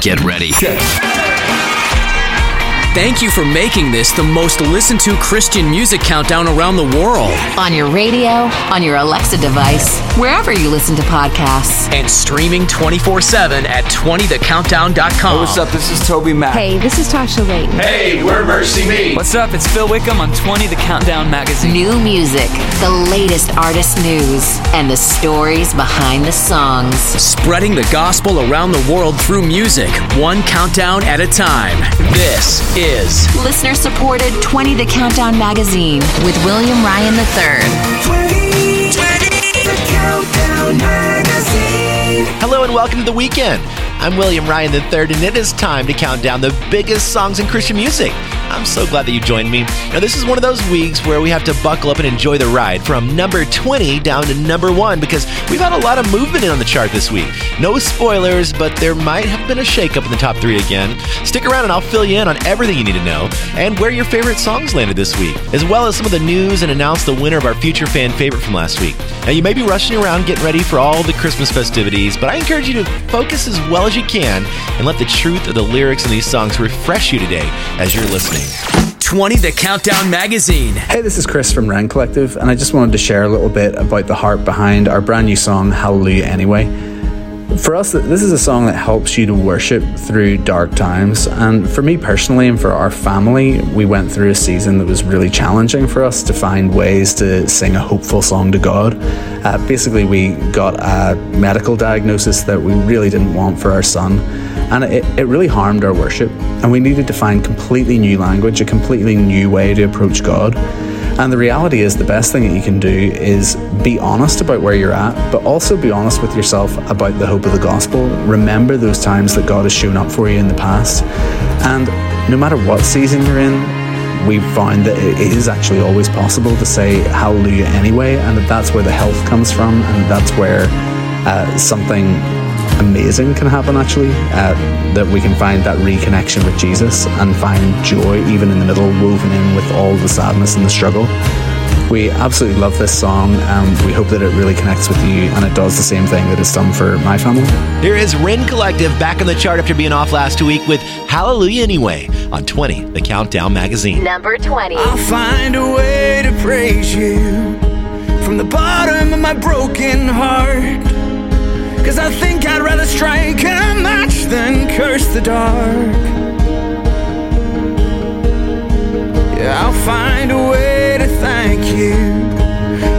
Get ready. 10, Thank you for making this the most listened to Christian music countdown around the world. On your radio, on your Alexa device, wherever you listen to podcasts. And streaming 24 7 at 20thecountdown.com. What's up? This is Toby Mac. Hey, this is Tasha Layton. Hey, we're Mercy Me. What's up? It's Phil Wickham on 20 The Countdown magazine. New music, the latest artist news, and the stories behind the songs. Spreading the gospel around the world through music, one countdown at a time. This is Listener supported 20 The Countdown magazine with William Ryan III. Hello and welcome to the weekend. I'm William Ryan III, and it is time to count down the biggest songs in Christian music. I'm so glad that you joined me. Now, this is one of those weeks where we have to buckle up and enjoy the ride from number 20 down to number 1 because we've had a lot of movement in on the chart this week. No spoilers, but there might have been a shakeup in the top 3 again. Stick around and I'll fill you in on everything you need to know and where your favorite songs landed this week, as well as some of the news and announce the winner of our future fan favorite from last week. Now, you may be rushing around getting ready for all the Christmas festivities, but I encourage you to focus as well as you can and let the truth of the lyrics in these songs refresh you today as you're listening. 20 The Countdown magazine. Hey, this is Chris from Rend Collective, and I just wanted to share a little bit about the heart behind our brand new song, Hallelujah Anyway. For us, this is a song that helps you to worship through dark times. And for me personally, and for our family, we went through a season that was really challenging for us to find ways to sing a hopeful song to God. Uh, basically, we got a medical diagnosis that we really didn't want for our son, and it, it really harmed our worship. And we needed to find completely new language, a completely new way to approach God. And the reality is, the best thing that you can do is be honest about where you're at, but also be honest with yourself about the hope of the gospel. Remember those times that God has shown up for you in the past. And no matter what season you're in, we find that it is actually always possible to say hallelujah anyway, and that that's where the health comes from, and that's where uh, something amazing can happen actually uh, that we can find that reconnection with jesus and find joy even in the middle woven in with all the sadness and the struggle we absolutely love this song and we hope that it really connects with you and it does the same thing that it's done for my family Here is Rend Collective back on the chart after being off last week with Hallelujah Anyway on 20, the Countdown magazine. Number 20. I'll find a way to praise you from the bottom of my broken heart. Cause I think I'd rather strike a match than curse the dark. Yeah, I'll find a way to thank you.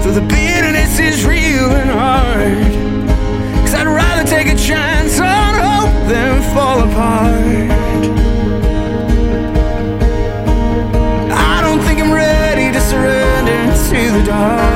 Though the bitterness is real and hard. Cause I'd rather take a chance on hope than fall apart. I don't think I'm ready to surrender to the dark.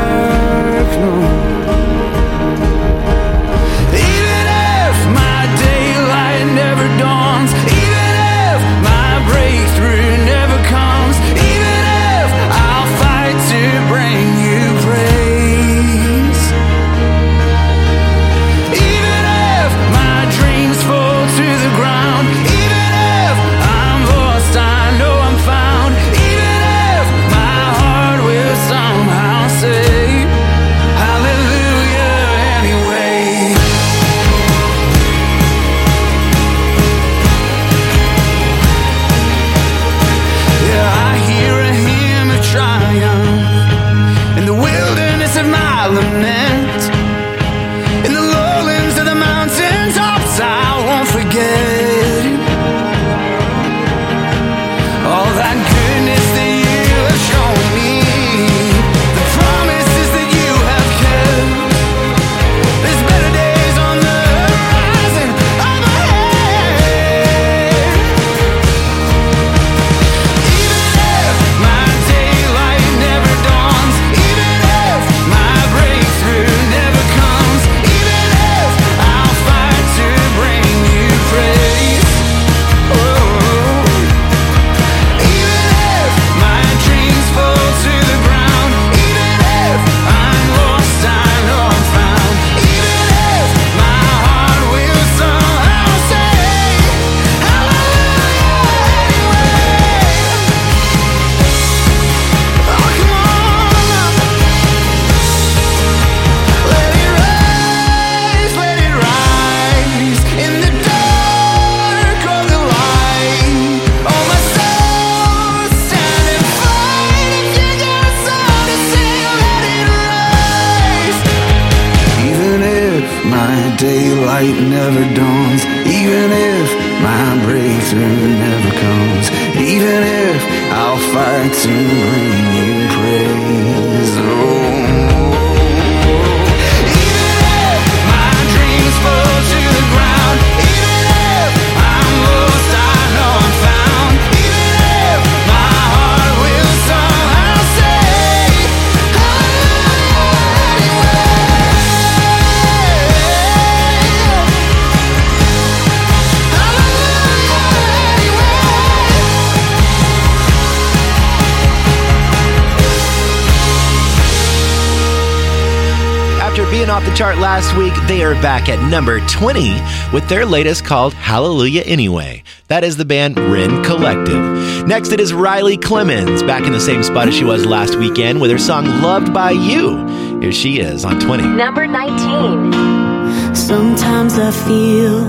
At number 20 with their latest called Hallelujah Anyway. That is the band Rend Collective. Next, it is Riley Clemmons, back in the same spot as she was last weekend with her song Loved by You. Here she is on 20. Number 19. Sometimes I feel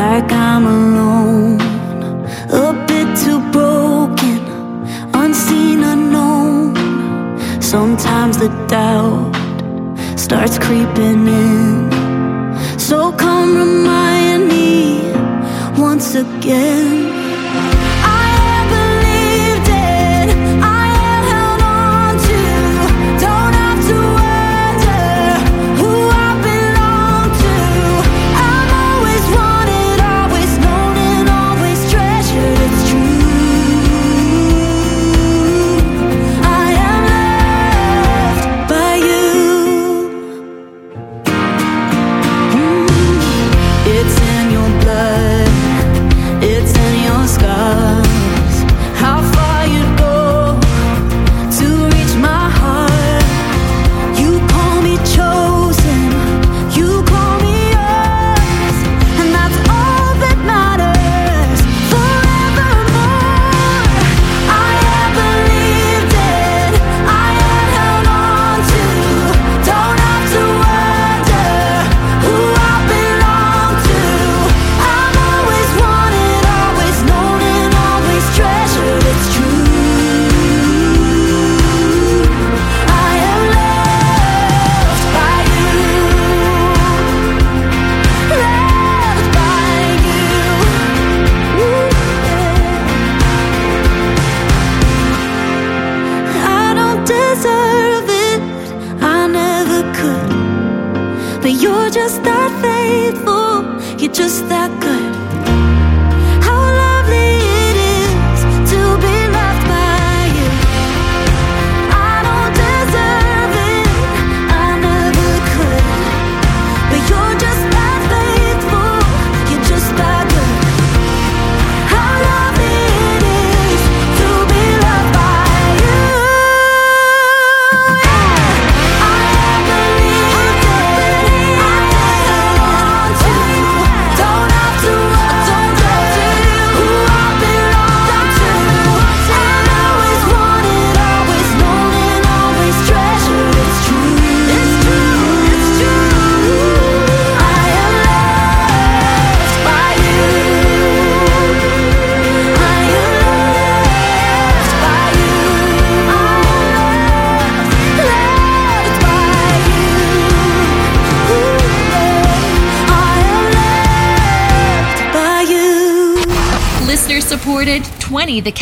like I'm alone, a bit too broken, unseen, unknown. Sometimes the doubt starts creeping in. So come remind me once again.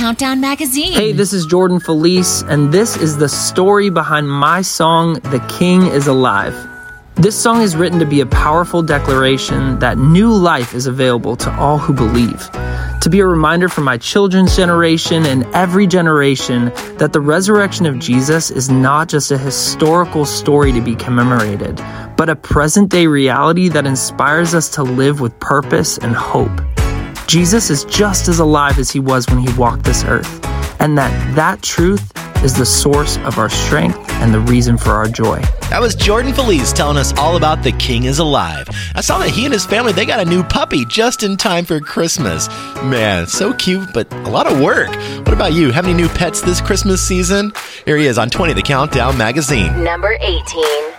Countdown Magazine. Hey, this is Jordan Feliz, and this is the story behind my song, The King is Alive. This song is written to be a powerful declaration that new life is available to all who believe. To be a reminder for my children's generation and every generation that the resurrection of Jesus is not just a historical story to be commemorated, but a present day reality that inspires us to live with purpose and hope. Jesus is just as alive as he was when he walked this earth, and that that truth is the source of our strength and the reason for our joy. That was Jordan Feliz telling us all about The King is Alive. I saw that he and his family, they got a new puppy just in time for Christmas. Man, so cute, but a lot of work. What about you? Have any new pets this Christmas season? Here he is on 20 The Countdown Magazine. Number 18.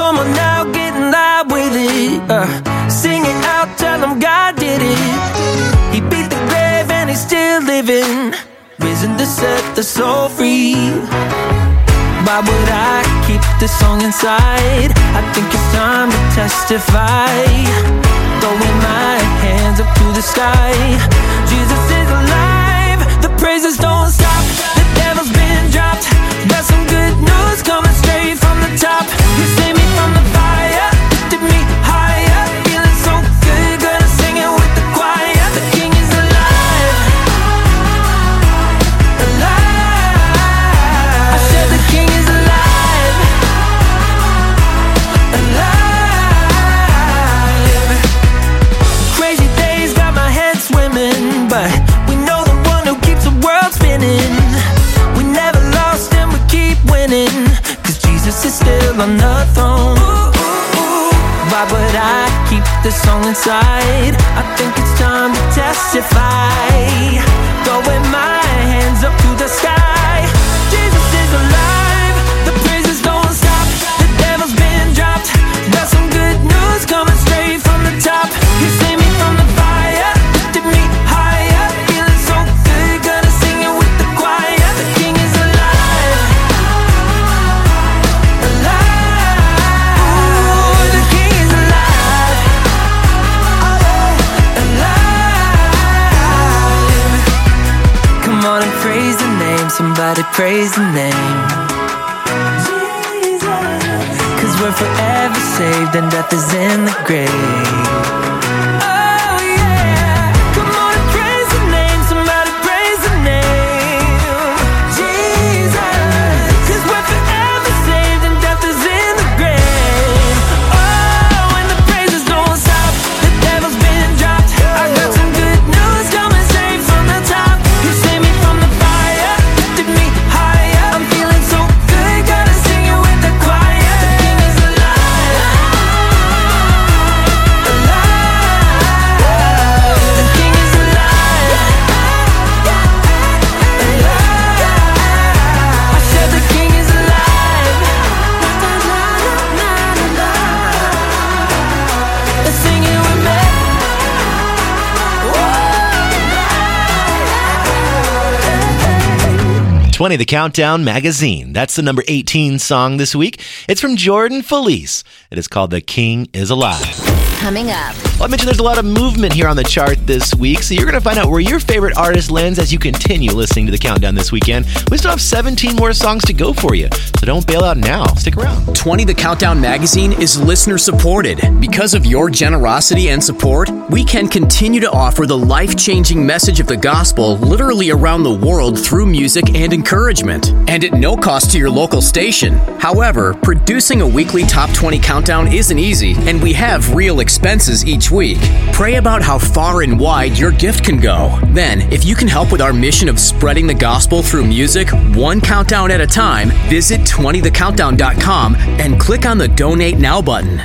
Come on now, get in line with it. Uh, sing it out, tell him God did it. He beat the grave and he's still living. Risen to set the soul free. Why would I keep this song inside? I think it's time to testify. Throwing my hands up to the sky. Jesus is alive. The praises don't stop. Coming straight from the top. You saved me from the fire, this song inside? I think it's time to testify. Throwing my hands up to the sky. Jesus is alive. Somebody praise the name. Cause we're forever saved and death is in the grave. 20, the Countdown Magazine. That's the number 18 song this week. It's from Jordan Feliz. It is called The King is Alive. Coming up. Well, I mentioned there's a lot of movement here on the chart this week, so you're going to find out where your favorite artist lands as you continue listening to the countdown this weekend. We still have 17 more songs to go for you, so don't bail out now. Stick around. 20 The Countdown magazine is listener supported. Because of your generosity and support, we can continue to offer the life changing message of the gospel literally around the world through music and encouragement, and at no cost to your local station. However, producing a weekly top 20 countdown isn't easy, and we have real expenses each week. Pray about how far and wide your gift can go. Then, if you can help with our mission of spreading the gospel through music, one countdown at a time, visit 20thecountdown.com and click on the Donate Now button.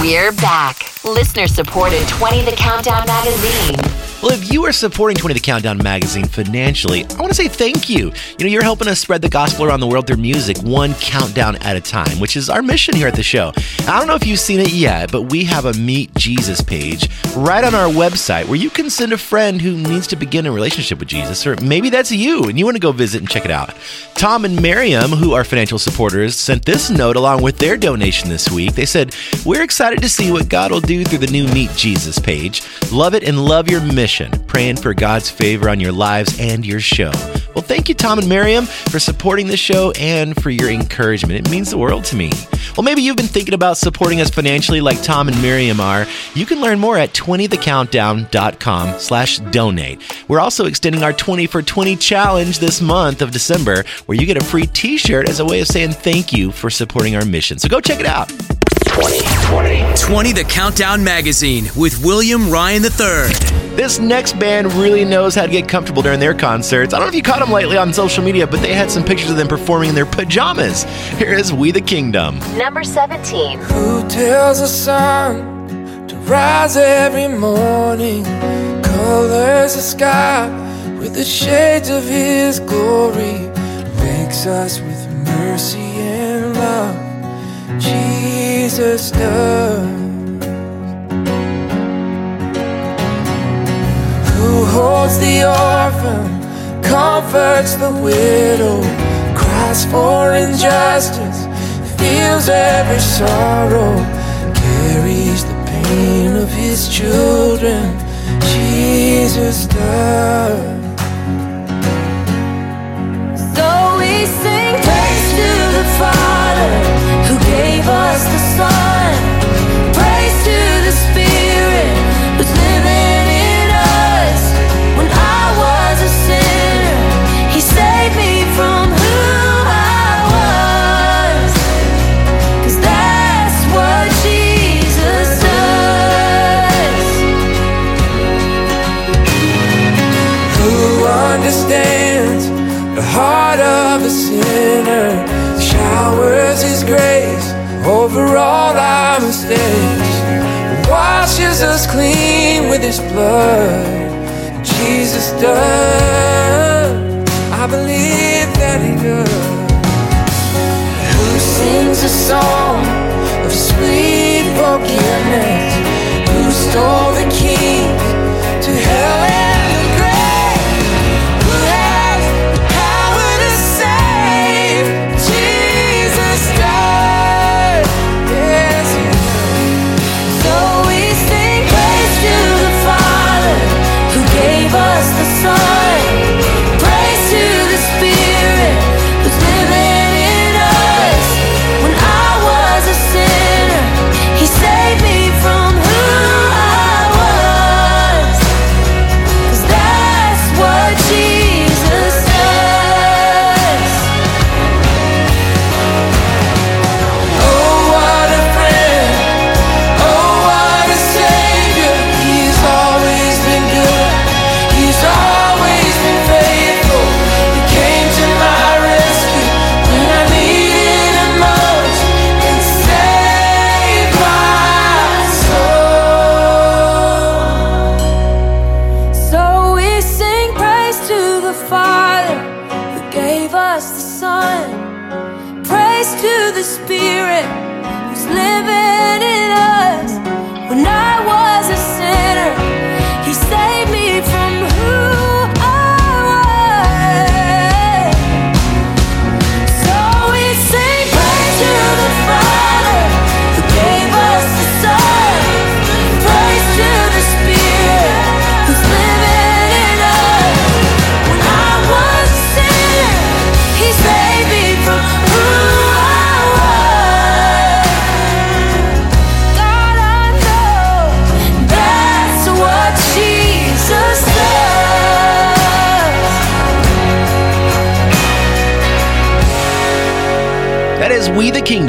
We're back. Listener supported 20 The Countdown Magazine. Well, if you are supporting 20 The Countdown magazine financially, I want to say thank you. You know, you're helping us spread the gospel around the world through music, one countdown at a time, which is our mission here at the show. I don't know if you've seen it yet, but we have a Meet Jesus page right on our website where you can send a friend who needs to begin a relationship with Jesus, or maybe that's you and you want to go visit and check it out. Tom and Miriam, who are financial supporters, sent this note along with their donation this week. They said, We're excited to see what God will do through the new Meet Jesus page. Love it and love your mission. Praying for God's favor on your lives and your show. Well, thank you, Tom and Miriam, for supporting the show and for your encouragement. It means the world to me. Well, maybe you've been thinking about supporting us financially like Tom and Miriam are. You can learn more at 20thecountdown.com slash donate. We're also extending our 20 for 20 challenge this month of December, where you get a free t-shirt as a way of saying thank you for supporting our mission. So go check it out. 20, 20. 20 The Countdown Magazine with William Ryan III. This next band really knows how to get comfortable during their concerts. I don't know if you caught them lately on social media, but they had some pictures of them performing in their pajamas. Here is We the Kingdom. Number 17. Who tells the sun to rise every morning? Colors the sky with the shades of His glory. Makes us with mercy and love. Jesus does. Who holds the orphan, comforts the widow, cries for injustice, feels every sorrow, carries the pain of his children. Jesus does. So we sing praise to the Father understands the heart of a sinner? Mistakes, washes us clean with His blood. Jesus does. I believe that He does. Who sings a song of sweet forgiveness? Who stole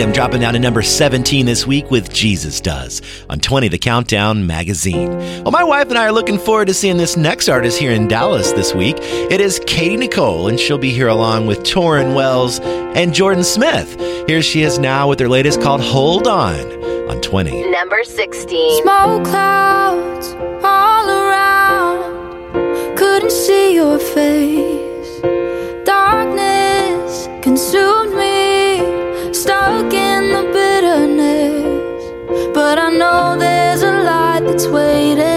Kingdom dropping down to number 17 this week with Jesus Does on 20 The Countdown magazine. Well, my wife and I are looking forward to seeing this next artist here in Dallas this week. It is Katy Nichole, and she'll be here along with Tauren Wells and Jordan Smith. Here she is now with her latest called Hold On on 20. Number 16. Smoke clouds all around. Couldn't see your face. Waiting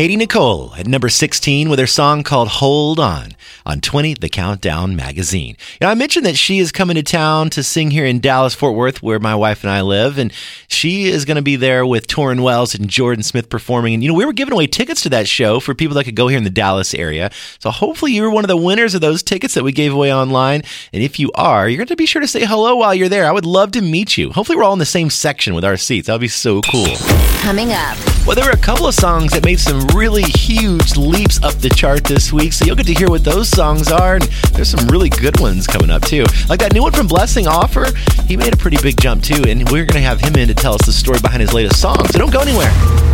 Katy Nichole at number 16 with her song called Hold On on 20 The Countdown magazine. You know, I mentioned that she is coming to town to sing here in Dallas, Fort Worth, where my wife and I live, and she is going to be there with Tauren Wells and Jordan Smith performing. And, you know, we were giving away tickets to that show for people that could go here in the Dallas area. So hopefully you were one of the winners of those tickets that we gave away online. And if you are, you're going to be sure to say hello while you're there. I would love to meet you. Hopefully we're all in the same section with our seats. That would be so cool. Coming up. Well, there were a couple of songs that made some really huge leaps up the chart this week, so you'll get to hear what those songs are. And there's some really good ones coming up, too. Like that new one from Blessing Offor, he made a pretty big jump, too. And we're going to have him in to tell us the story behind his latest song. So don't go anywhere.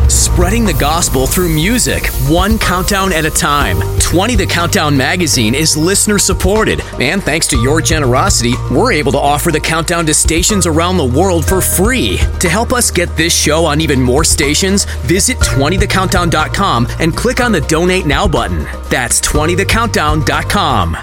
Spreading the gospel through music, one countdown at a time. 20 The Countdown magazine is listener supported, and thanks to your generosity, we're able to offer the countdown to stations around the world for free. To help us get this show on even more stations, visit 20thecountdown.com and click on the Donate Now button. That's 20thecountdown.com.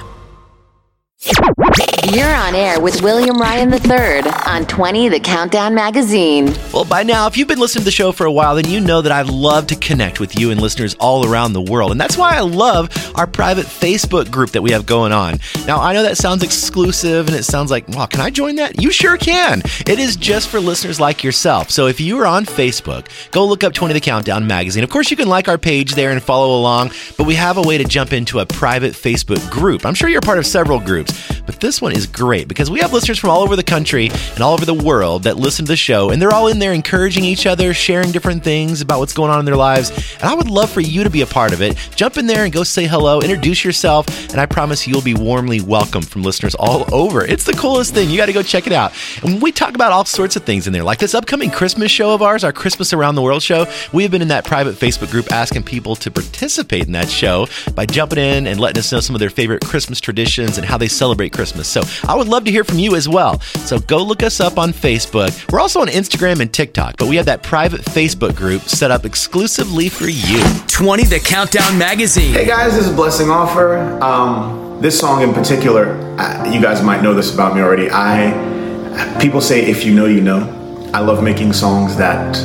You're on air with William Ryan III on 20 The Countdown Magazine. Well, by now, if you've been listening to the show for a while, then you know that I love to connect with you and listeners all around the world. And that's why I love our private Facebook group that we have going on. Now, I know that sounds exclusive and it sounds like, wow, can I join that? You sure can. It is just for listeners like yourself. So if you are on Facebook, go look up 20 The Countdown magazine. Of course, you can like our page there and follow along, but we have a way to jump into a private Facebook group. I'm sure you're part of several groups, but this one is great because we have listeners from all over the country and all over the world that listen to the show, and they're all in there encouraging each other, sharing different things about what's going on in their lives. And I would love for you to be a part of it. Jump in there and go say hello, introduce yourself, and I promise you'll be warmly welcomed from listeners all over. It's the coolest thing. You got to go check it out. And we talk about all sorts of things in there, like this upcoming Christmas show of ours, our Christmas Around the World show. We have been in that private Facebook group asking people to participate in that show by jumping in and letting us know some of their favorite Christmas traditions and how they celebrate Christmas. So I would love to hear from you as well. So go look us up on Facebook. We're also on Instagram and TikTok, but we have that private Facebook group set up exclusively for you. 20 The Countdown magazine. Hey guys, this is Blessing Offor. Um, this song in particular, uh, you guys might know this about me already. I people say if you know, you know. I love making songs that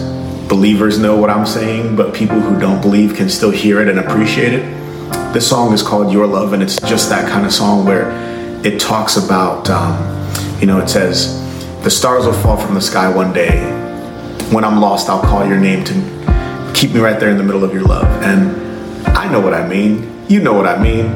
believers know what I'm saying, but people who don't believe can still hear it and appreciate it. This song is called Your Love, and it's just that kind of song where it talks about, um, you know, it says, the stars will fall from the sky one day. When I'm lost, I'll call your name to keep me right there in the middle of your love. And I know what I mean. You know what I mean.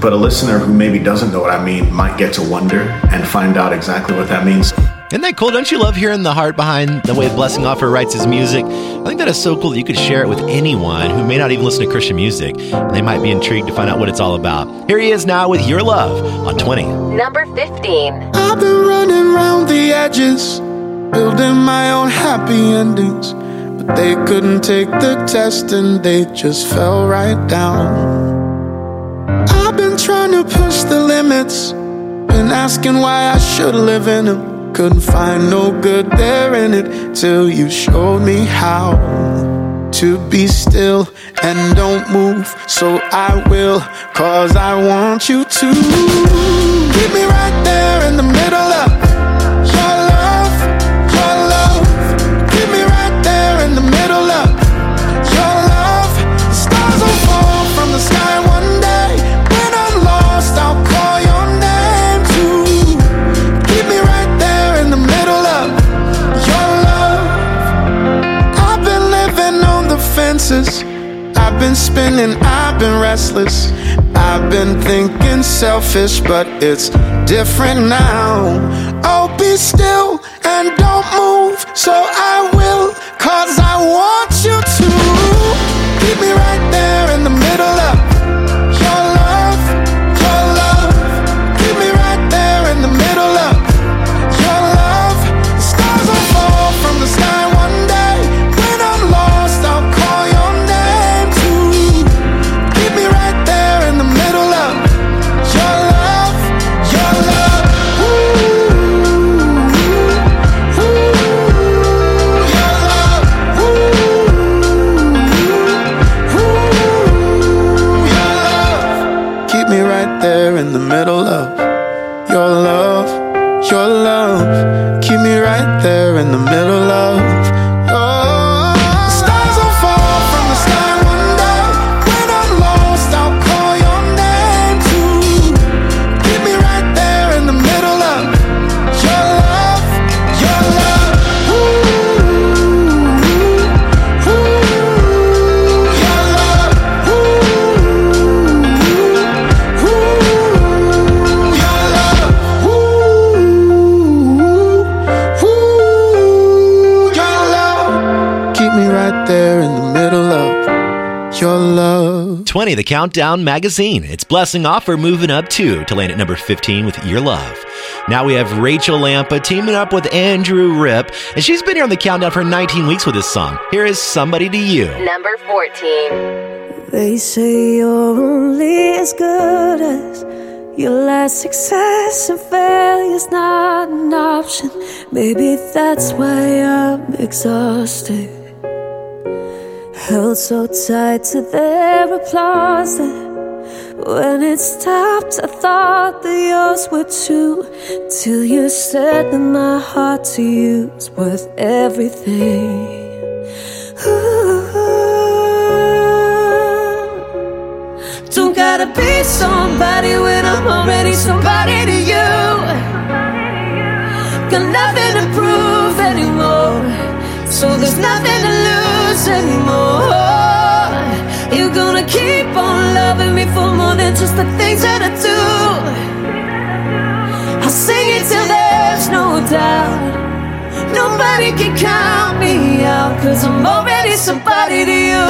But a listener who maybe doesn't know what I mean might get to wonder and find out exactly what that means. Isn't that cool? Don't you love hearing the heart behind the way Blessing Offor writes his music? I think that is so cool that you could share it with anyone who may not even listen to Christian music. And they might be intrigued to find out what it's all about. Here he is now with Your Love on 20. Number 15. I've been running around the edges, building my own happy endings. But they couldn't take the test and they just fell right down. I've been trying to push the limits, been asking why I should live in them. Couldn't find no good there in it till you showed me how to be still and don't move. So I will, cause I want you to keep me right there in the middle of I've been spinning, I've been restless. I've been thinking selfish, but it's different now. Oh, be still and don't move, so I will, cause I want you to. Keep me right there in the middle of 20, the Countdown Magazine. It's Blessing Offor moving up two to land at number 15 with Your Love. Now we have Rachael Lampa teaming up with Andrew Ripp, and she's been here on the Countdown for 19 weeks with this song. Here is Somebody to You. Number 14. They say you're only as good as your last success, and failure's not an option. Maybe that's why I'm exhausted. Held so tight to their applause that when it stopped, I thought that yours were too. Till you said that my heart to you is worth everything. Ooh. Don't gotta be somebody when I'm already somebody to you. Got nothing to prove anymore, so there's nothing to lose anymore. You're gonna keep on loving me for more than just the things that I do. I'll sing it till there's no doubt. Nobody can count me out, cause I'm already somebody to you.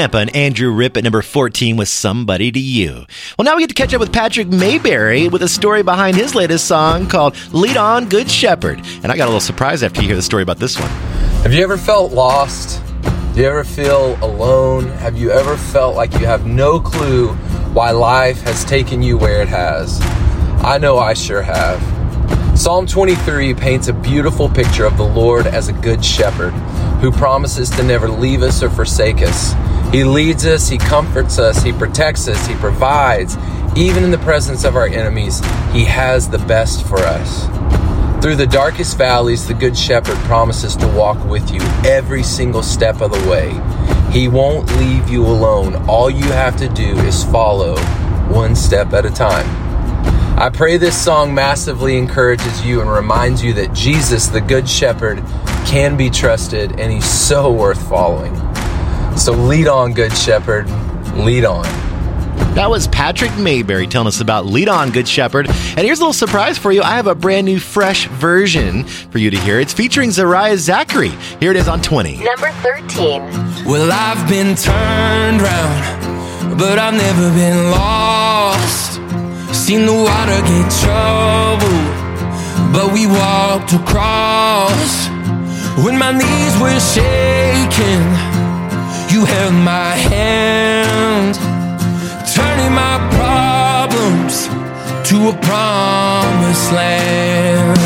Lampa and Andrew Ripp at number 14 with Somebody to You. Well, now we get to catch up with Patrick Mayberry with a story behind his latest song called Lead On Good Shepherd. And I got a little surprise after you hear the story about this one. Have you ever felt lost? Do you ever feel alone? Have you ever felt like you have no clue why life has taken you where it has? I know I sure have. Psalm 23 paints a beautiful picture of the Lord as a good shepherd who promises to never leave us or forsake us. He leads us, He comforts us, He protects us, He provides. Even in the presence of our enemies, He has the best for us. Through the darkest valleys, the Good Shepherd promises to walk with you every single step of the way. He won't leave you alone. All you have to do is follow one step at a time. I pray this song massively encourages you and reminds you that Jesus, the Good Shepherd, can be trusted and he's so worth following. So lead on, Good Shepherd, lead on. That was Patrick Mayberry telling us about Lead On Good Shepherd. And here's a little surprise for you. I have a brand new, fresh version for you to hear. It's featuring Zahriya Zachary. Here it is on 20. Number 13. Well, I've been turned round, but I've never been lost. Seen the water get troubled, but we walked across. When my knees were shaking, you held my hand, turning my problems to a promised land.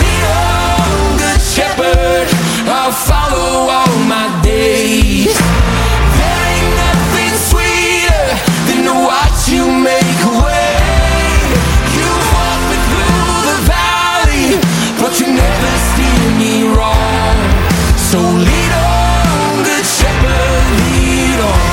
Lead on, good shepherd, I'll follow all my days. There ain't nothing sweeter than to watch you make a way. You walk me through the valley, but you never steer me wrong. So lead on, lead on.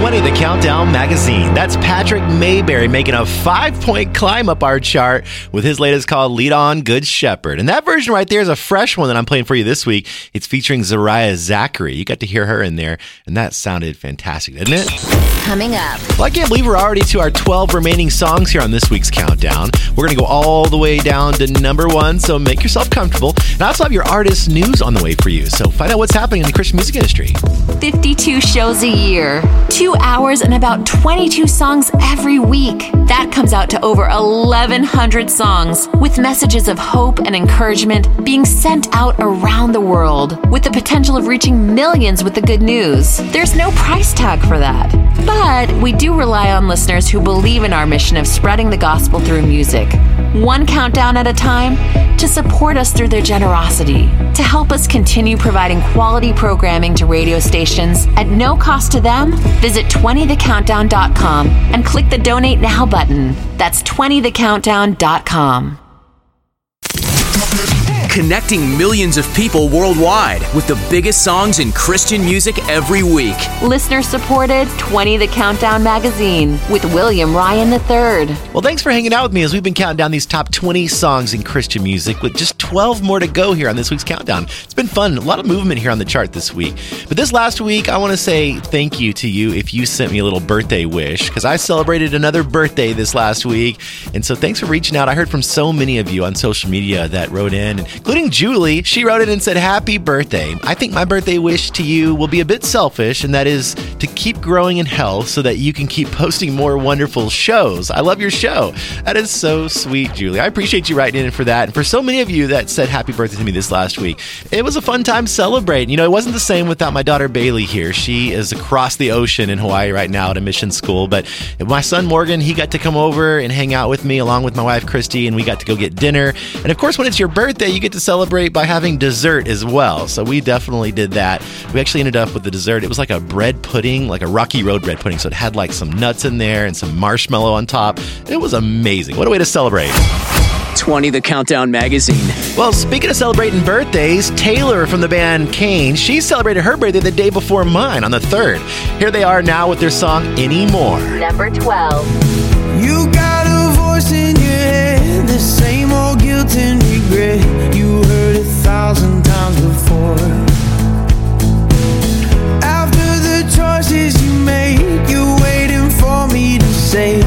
20, the Countdown Magazine. That's Patrick Mayberry making a five point climb up our chart with his latest called Lead On Good Shepherd. And that version right there is a fresh one that I'm playing for you this week. It's featuring Zahriya Zachary. You got to hear her in there, and that sounded fantastic, didn't it? Coming up. Well, I can't believe we're already to our 12 remaining songs here on this week's countdown. We're going to go all the way down to number one, so make yourself comfortable And I also have your artist news on the way for you. So find out what's happening in the Christian music industry. 52 shows a year, two hours, and about 22 songs every week. That comes out to over 1,100 songs with messages of hope and encouragement being sent out around the world with the potential of reaching millions with the good news. There's no price tag for that. But we do rely on listeners who believe in our mission of spreading the gospel through music, one countdown at a time, to support us through their generosity, to help us continue providing quality programming to radio stations at no cost to them. Visit 20thecountdown.com and click the Donate Now button. That's 20thecountdown.com. Connecting millions of people worldwide with the biggest songs in Christian music every week. Listener supported 20 The Countdown magazine with William Ryan III. Well, thanks for hanging out with me as we've been counting down these top 20 songs in Christian music with just 12 more to go here on this week's countdown. It's been fun, a lot of movement here on the chart this week. But this last week, I want to say thank you to you if you sent me a little birthday wish because I celebrated another birthday this last week. And so thanks for reaching out. I heard from so many of you on social media that wrote in, including Julie. She wrote in and said, Happy birthday. I think my birthday wish to you will be a bit selfish, and that is to keep growing in health so that you can keep posting more wonderful shows. I love your show. That is so sweet, Julie. I appreciate you writing in for that. And for so many of you that said happy birthday to me this last week, it was a fun time celebrating. You know, it wasn't the same without my daughter Bailey here. She is across the ocean in Hawaii right now at a mission school. But my son Morgan, he got to come over and hang out with me along with my wife Christy, and we got to go get dinner. And of course, when it's your birthday, you get to celebrate by having dessert as well. So we definitely did that. We actually ended up with the dessert. It was like a bread pudding, like a Rocky Road bread pudding. So it had like some nuts in there and some marshmallow on top. It was amazing. What a way to celebrate. 20 The Countdown magazine. Well, speaking of celebrating birthdays, Taylor from the band CAIN, she celebrated her birthday the day before mine on the 3rd. Here they are now with their song Anymore. Number 12. You got a voice in your head, the same old guilt and regret you heard a thousand times before. After the choices you made, you're waiting for me to say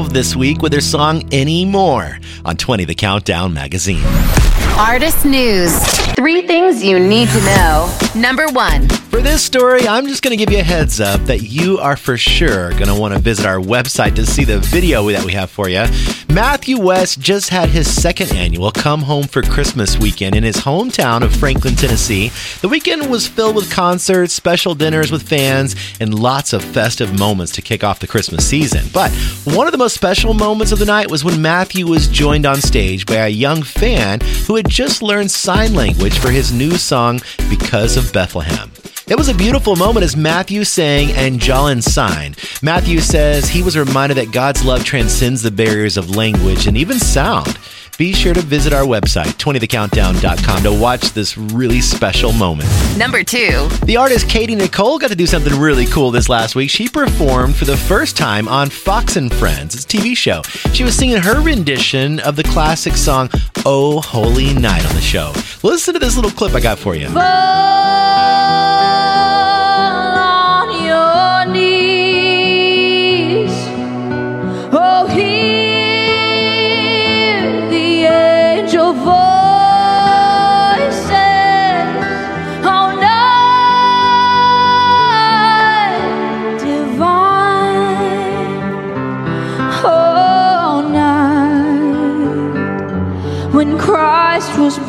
12 this week with their song Anymore on 20 The Countdown magazine. Artist News. Three things you need to know. Number one. For this story, I'm just going to give you a heads up that you are for sure going to want to visit our website to see the video that we have for you. Matthew West just had his second annual Come Home for Christmas weekend in his hometown of Franklin, Tennessee. The weekend was filled with concerts, special dinners with fans, and lots of festive moments to kick off the Christmas season. But one of the most special moments of the night was when Matthew was joined on stage by a young fan who had just learned sign language for his new song, Because of Bethlehem. It was a beautiful moment as Matthew sang and Jalen Sign. Matthew says he was reminded that God's love transcends the barriers of language and even sound. Be sure to visit our website, 20thecountdown.com, to watch this really special moment. Number two. The artist Katy Nichole got to do something really cool this last week. She performed for the first time on Fox and Friends, it's TV show. She was singing her rendition of the classic song Oh Holy Night on the show. Listen to this little clip I got for you. on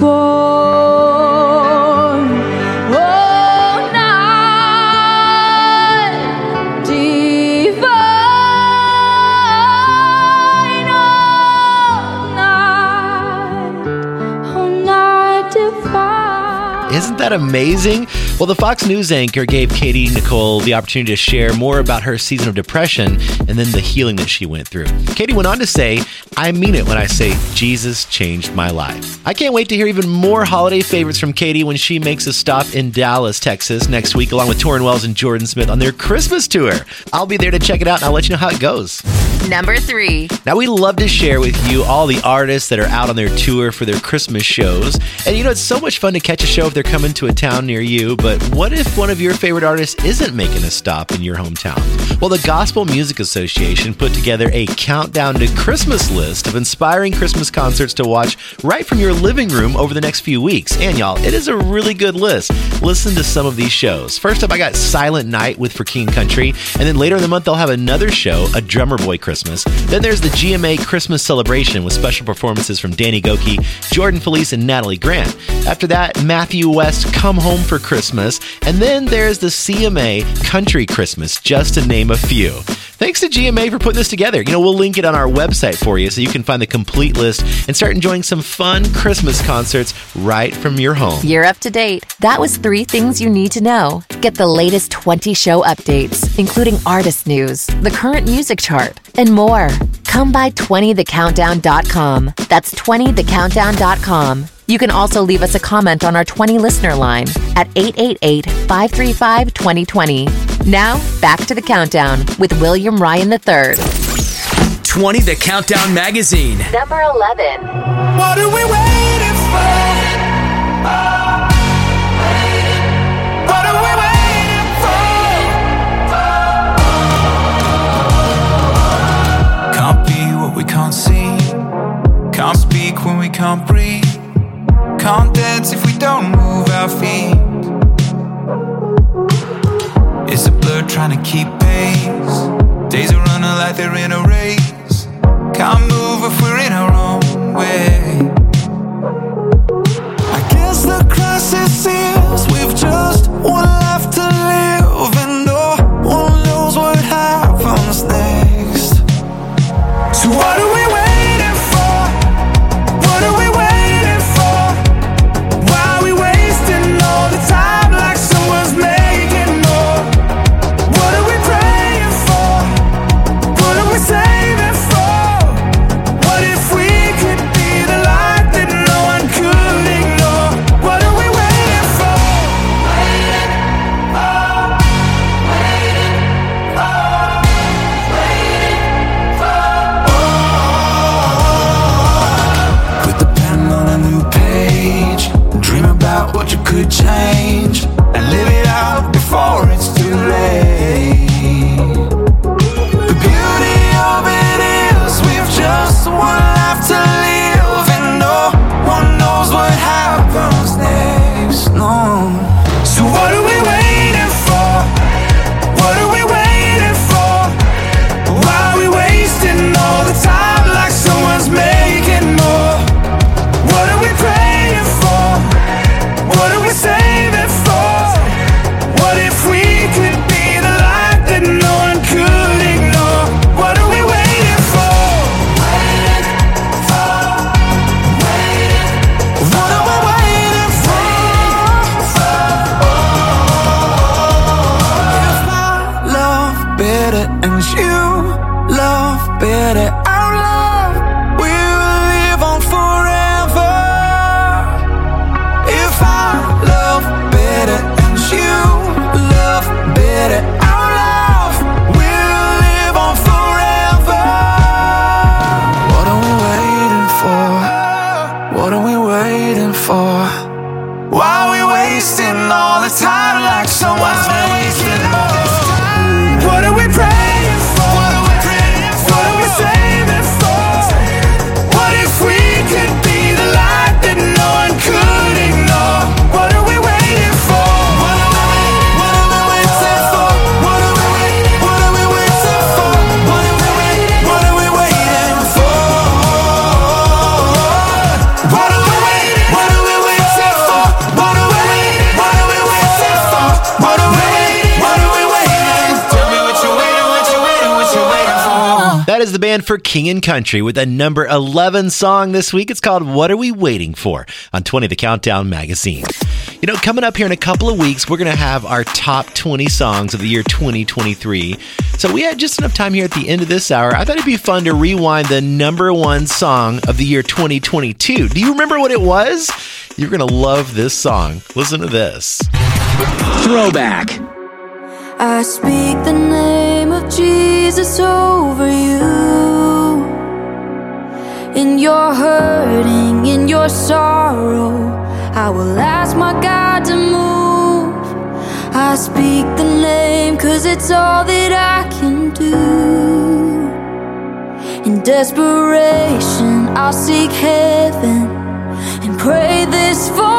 Christ that amazing? Well, the Fox News anchor gave Katy Nichole the opportunity to share more about her season of depression and then the healing that she went through. Katy went on to say, I mean it when I say Jesus changed my life. I can't wait to hear even more holiday favorites from Katy when she makes a stop in Dallas, Texas next week, along with Tauren Wells and Jordan Smith on their Christmas tour. I'll be there to check it out and I'll let you know how it goes. Number three. Now, we love to share with you all the artists that are out on their tour for their Christmas shows. And you know, it's so much fun to catch a show if they're coming to a town near you. But what if one of your favorite artists isn't making a stop in your hometown? Well, the Gospel Music Association put together a countdown to Christmas list of inspiring Christmas concerts to watch right from your living room over the next few weeks. And y'all, it is a really good list. Listen to some of these shows. First up, I got Silent Night with For King Country. And then later in the month, they'll have another show, A Drummer Boy Christmas. Then there's the GMA Christmas Celebration with special performances from Danny Gokey, Jordan Feliz, and Natalie Grant. After that, Matthew West Come Home for Christmas. And then there's the CMA Country Christmas, just to name a few. Thanks to GMA for putting this together. You know, we'll link it on our website for you so you can find the complete list and start enjoying some fun Christmas concerts right from your home. You're up to date. That was three things you need to know. Get the latest 20 show updates, including artist news, the current music chart, and more. Come by 20thecountdown.com. That's 20thecountdown.com. You can also leave us a comment on our 20 listener line at 888 535 2020. Now, back to the countdown with William Ryan III. 20 The Countdown Magazine. Number 11. What are we waiting for? What are we waiting for? Can't be what we can't see. Can't speak when we can't breathe. Can't dance if we don't move our feet. It's a blur trying to keep pace. Days are running like they're in a race. Can't move if we're in our own way. for King and Country with a number 11 song this week. It's called What Are We Waiting For on 20 The Countdown Magazine. You know, coming up here in a couple of weeks, we're going to have our top 20 songs of the year 2023. So we had just enough time here at the end of this hour. I thought it'd be fun to rewind the number one song of the year 2022. Do you remember what it was? You're going to love this song. Listen to this Throwback. I speak the Jesus over you. In your hurting, in your sorrow, I will ask my God to move. I speak the name, cause it's all that I can do. In desperation, I'll seek heaven and pray this for.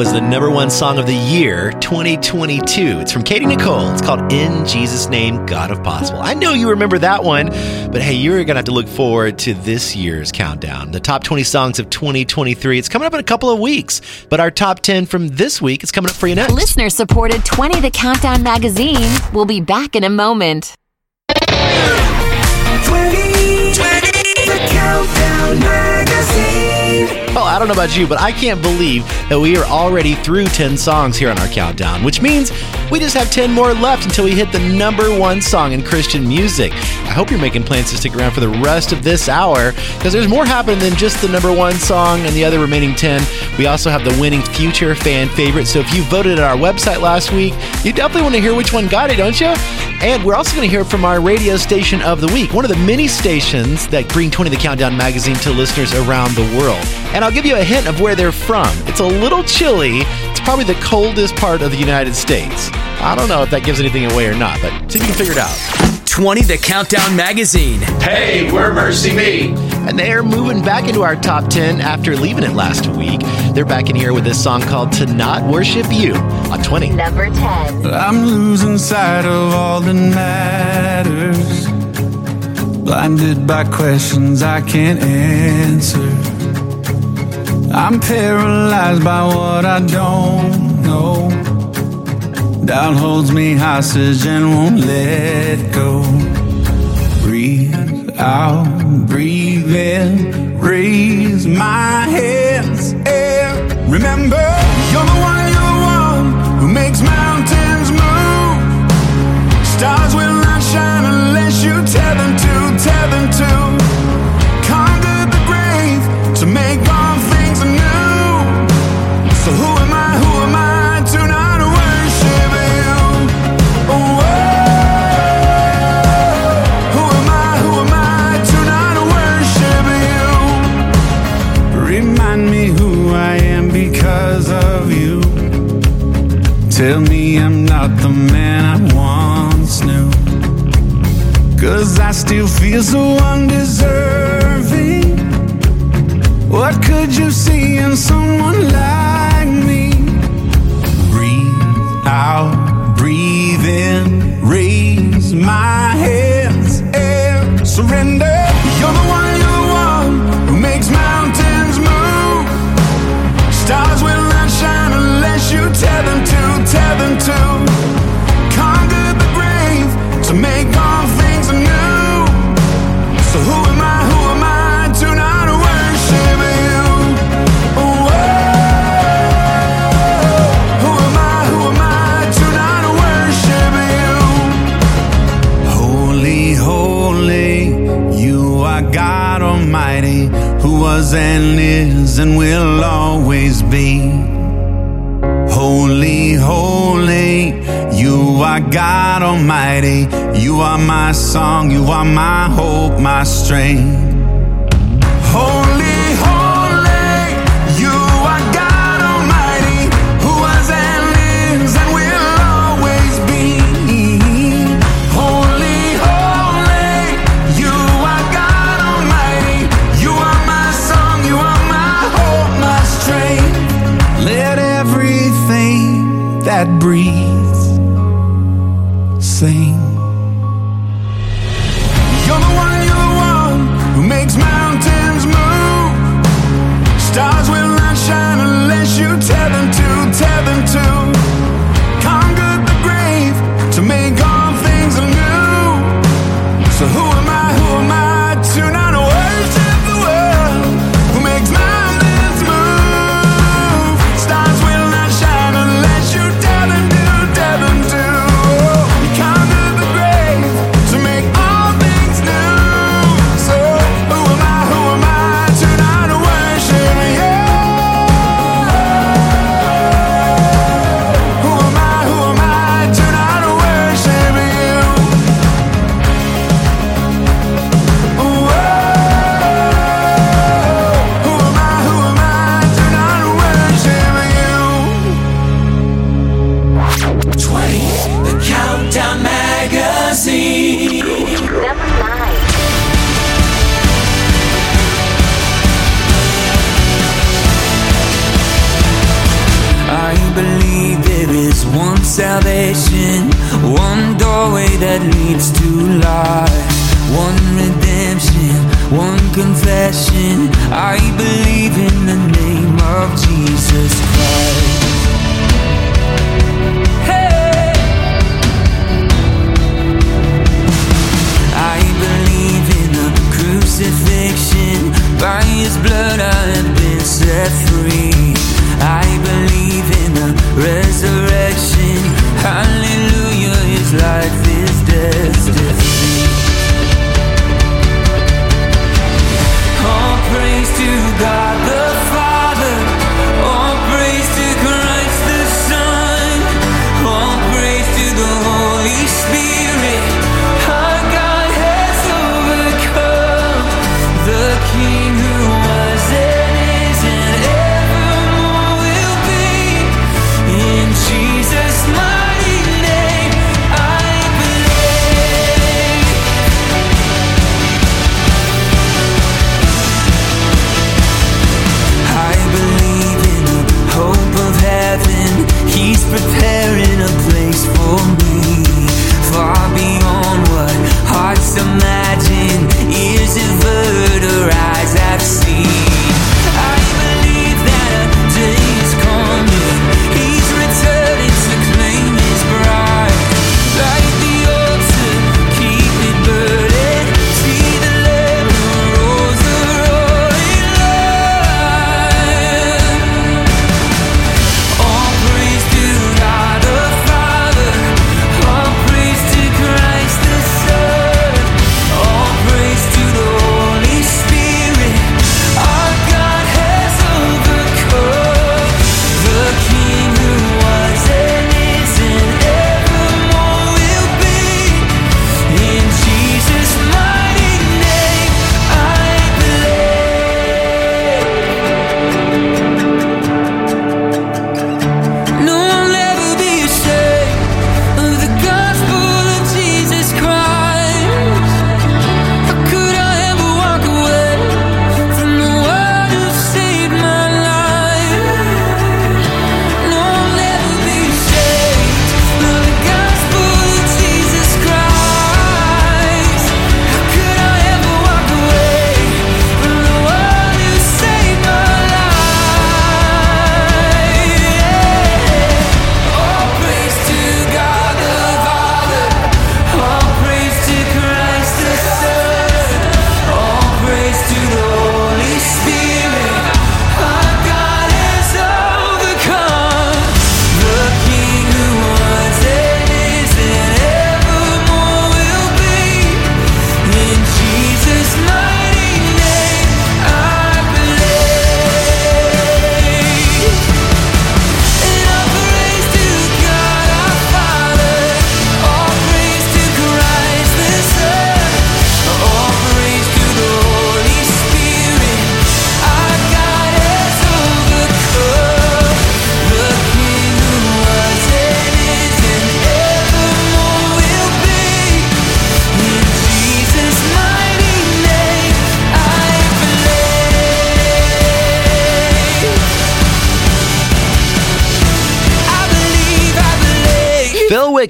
Was the number one song of the year 2022. It's from Katy Nichole. It's called In Jesus' Name, God of Possible. I know you remember that one, but hey, you're going to have to look forward to this year's countdown. The top 20 songs of 2023. It's coming up in a couple of weeks, but our top 10 from this week is coming up for you next. Listener supported 20 The Countdown magazine We'll be back in a moment. 20, 20, the Countdown Magazine. Well, I don't know about you, but I can't believe that we are already through 10 songs here on our countdown, which means we just have 10 more left until we hit the number one song in Christian music. I hope you're making plans to stick around for the rest of this hour because there's more happening than just the number one song and the other remaining 10. We also have the winning future fan favorite. So if you voted at our website last week, you definitely want to hear which one got it, don't you? And we're also going to hear from our radio station of the week, one of the many stations that bring 20 the Countdown magazine to listeners around the world. And I'll give you a hint of where they're from. It's a little chilly. It's probably the coldest part of the United States. I don't know if that gives anything away or not, but see if you can figure it out. 20 The Countdown Magazine. Hey, we're MercyMe. And they're moving back into our top 10 after leaving it last week. They're back in here with this song called To Not Worship You on 20. Number 10. I'm losing sight of all that matters. Blinded by questions I can't answer. I'm paralyzed by what I don't know. Doubt holds me hostage and won't let go. Breathe out, breathe in, raise my hands. And remember, you're the one, you're the one who makes mountains move. Stars will not shine unless you tell them to, tell them to. Tell me I'm not the man I once knew. Cause I still feel so undeserving. What could you see in someone like me? Breathe out, breathe in, raise my hands and surrender. You're the one, you're the one who makes mountains and is and will always be. Are God Almighty. You are my song, you are my hope, my strength.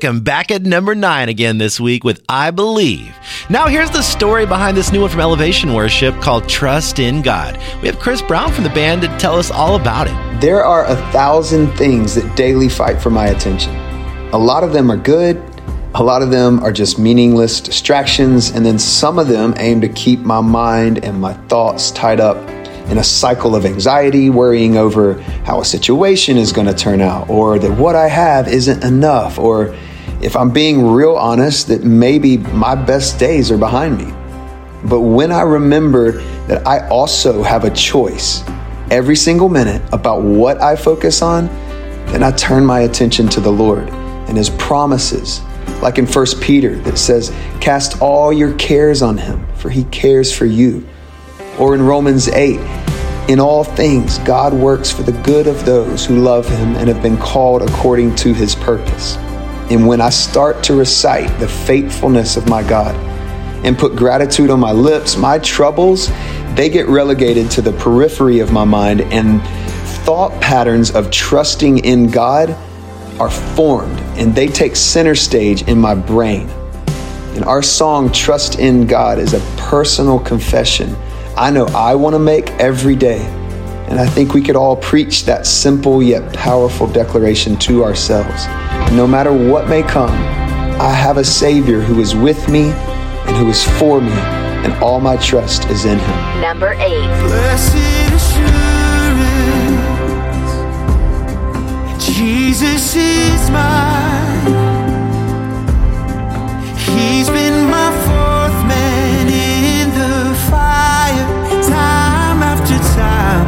Wickham back at number nine again this week with I Believe. Now, here's the story behind this new one from Elevation Worship called Trust in God. We have Chris Brown from the band to tell us all about it. There are a thousand things that daily fight for my attention. A lot of them are good, a lot of them are just meaningless distractions, and then some of them aim to keep my mind and my thoughts tied up in a cycle of anxiety, worrying over how a situation is going to turn out, or that what I have isn't enough, or if I'm being real honest, that maybe my best days are behind me. But when I remember that I also have a choice every single minute about what I focus on, then I turn my attention to the Lord and His promises. Like in 1 Peter, that says, Cast all your cares on Him, for He cares for you. Or in Romans 8, in all things, God works for the good of those who love Him and have been called according to His purpose. And when I start to recite the faithfulness of my God and put gratitude on my lips, my troubles, they get relegated to the periphery of my mind, and thought patterns of trusting in God are formed and they take center stage in my brain. And our song, Trust in God, is a personal confession I know I want to make every day. And I think we could all preach that simple yet powerful declaration to ourselves. No matter what may come, I have a Savior who is with me and who is for me, and all my trust is in Him. Number eight. Blessed assurance, Jesus is mine. He's been my fourth man in the fire, time after time.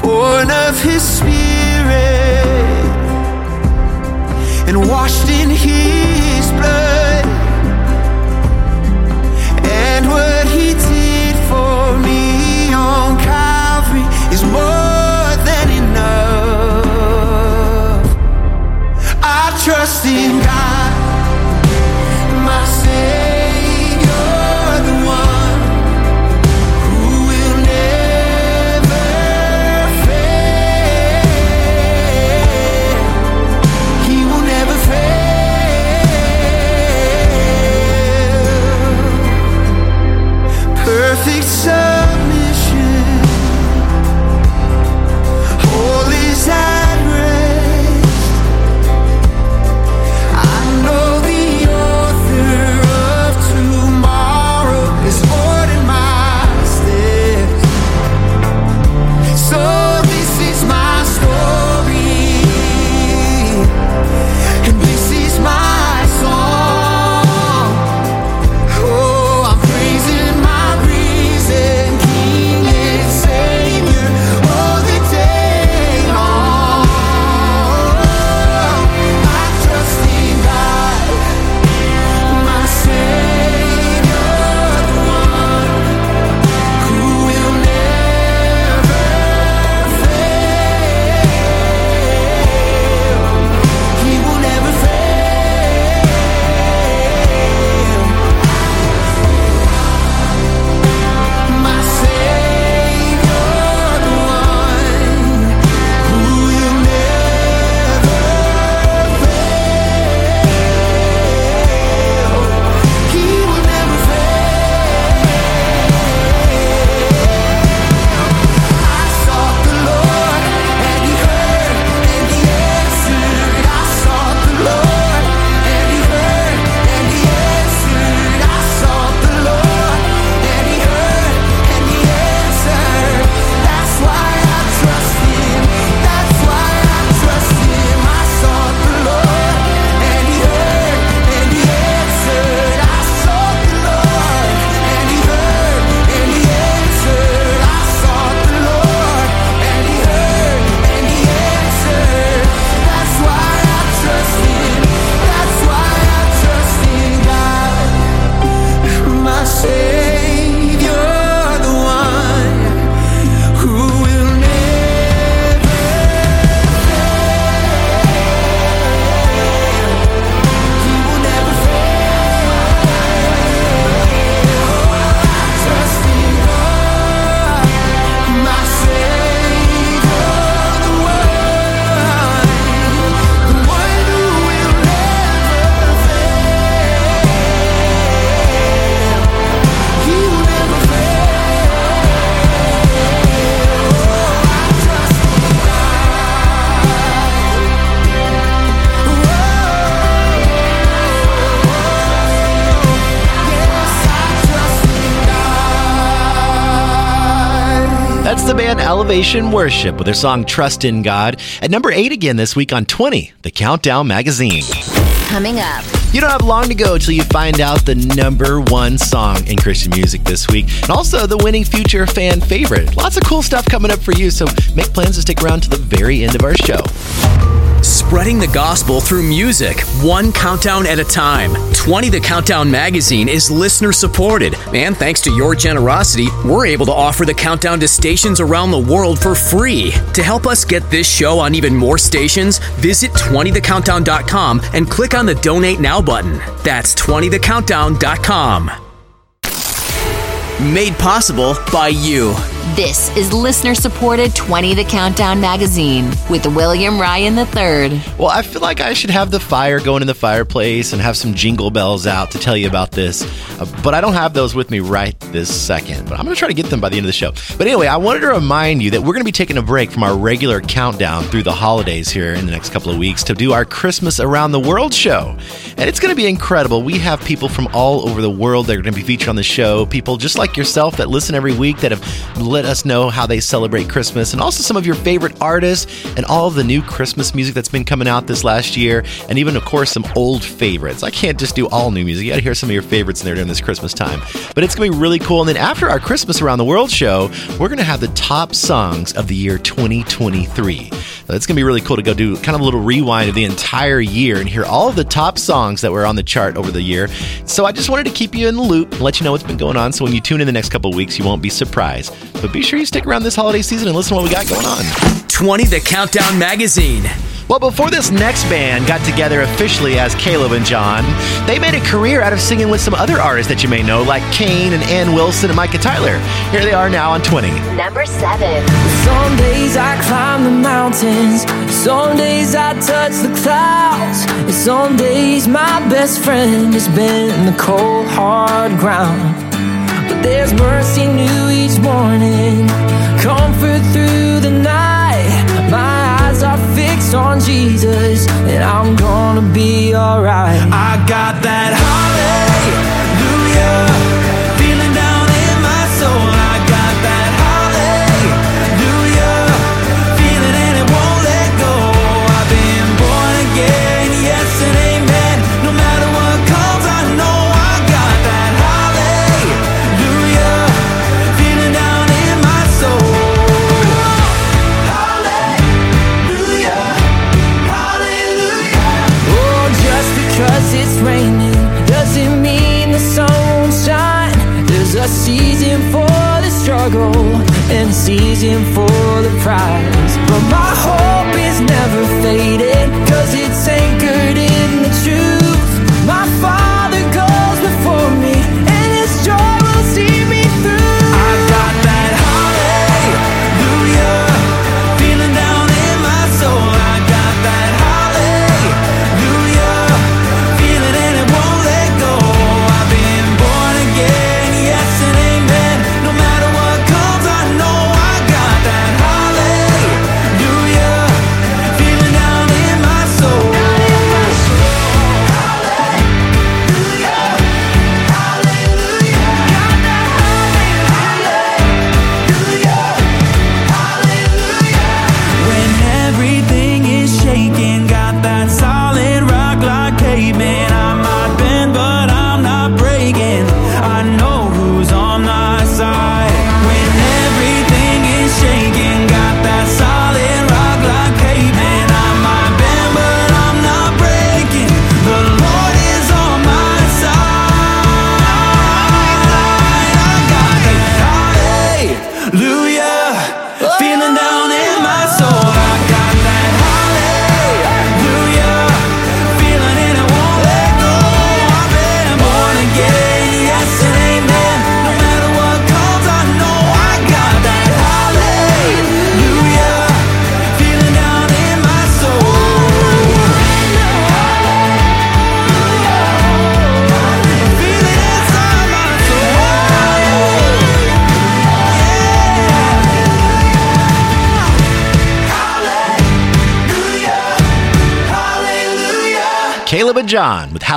Born of His Spirit and washed in His blood. Elevation Worship with their song Trust in God. At number eight again this week on 20, the Countdown Magazine. Coming up. You don't have long to go till you find out the number one song in Christian music this week, and also the winning future fan favorite. Lots of cool stuff coming up for you, so make plans to stick around to the very end of our show. Spreading the gospel through music, one countdown at a time. 20 The Countdown magazine is listener supported, and thanks to your generosity, we're able to offer the countdown to stations around the world for free. To help us get this show on even more stations, visit 20thecountdown.com and click on the Donate Now button. That's 20thecountdown.com. Made possible by you. This is listener supported 20 The Countdown magazine with William Ryan III. Well, I feel like I should have the fire going in the fireplace and have some jingle bells out to tell you about this, uh, but I don't have those with me right this second. But I'm going to try to get them by the end of the show. But anyway, I wanted to remind you that we're going to be taking a break from our regular countdown through the holidays here in the next couple of weeks to do our Christmas Around the World show. And it's going to be incredible. We have people from all over the world that are going to be featured on the show, people just like yourself that listen every week that have let us know how they celebrate Christmas, and also some of your favorite artists and all the new Christmas music that's been coming out this last year, and even, of course, some old favorites. I can't just do all new music. You got to hear some of your favorites in there during this Christmas time. But it's going to be really cool. And then after our Christmas Around the World show, we're going to have the top songs of the year 2023. So it's going to be really cool to go do kind of a little rewind of the entire year and hear all of the top songs that were on the chart over the year. So I just wanted to keep you in the loop and let you know what's been going on. So when you tune in the next couple weeks, you won't be surprised. Be sure you stick around this holiday season and listen to what we got going on. 20 The Countdown Magazine. Well, before this next band got together officially as Caleb and John, they made a career out of singing with some other artists that you may know, like CAIN and Anne Wilson and Micah Tyler. Here they are now on 20. Number seven. Some days I climb the mountains, some days I touch the clouds, and some days my best friend has been the cold, hard ground. There's mercy new each morning, comfort through the night. My eyes are fixed on Jesus, and I'm gonna be alright. I got that hallelujah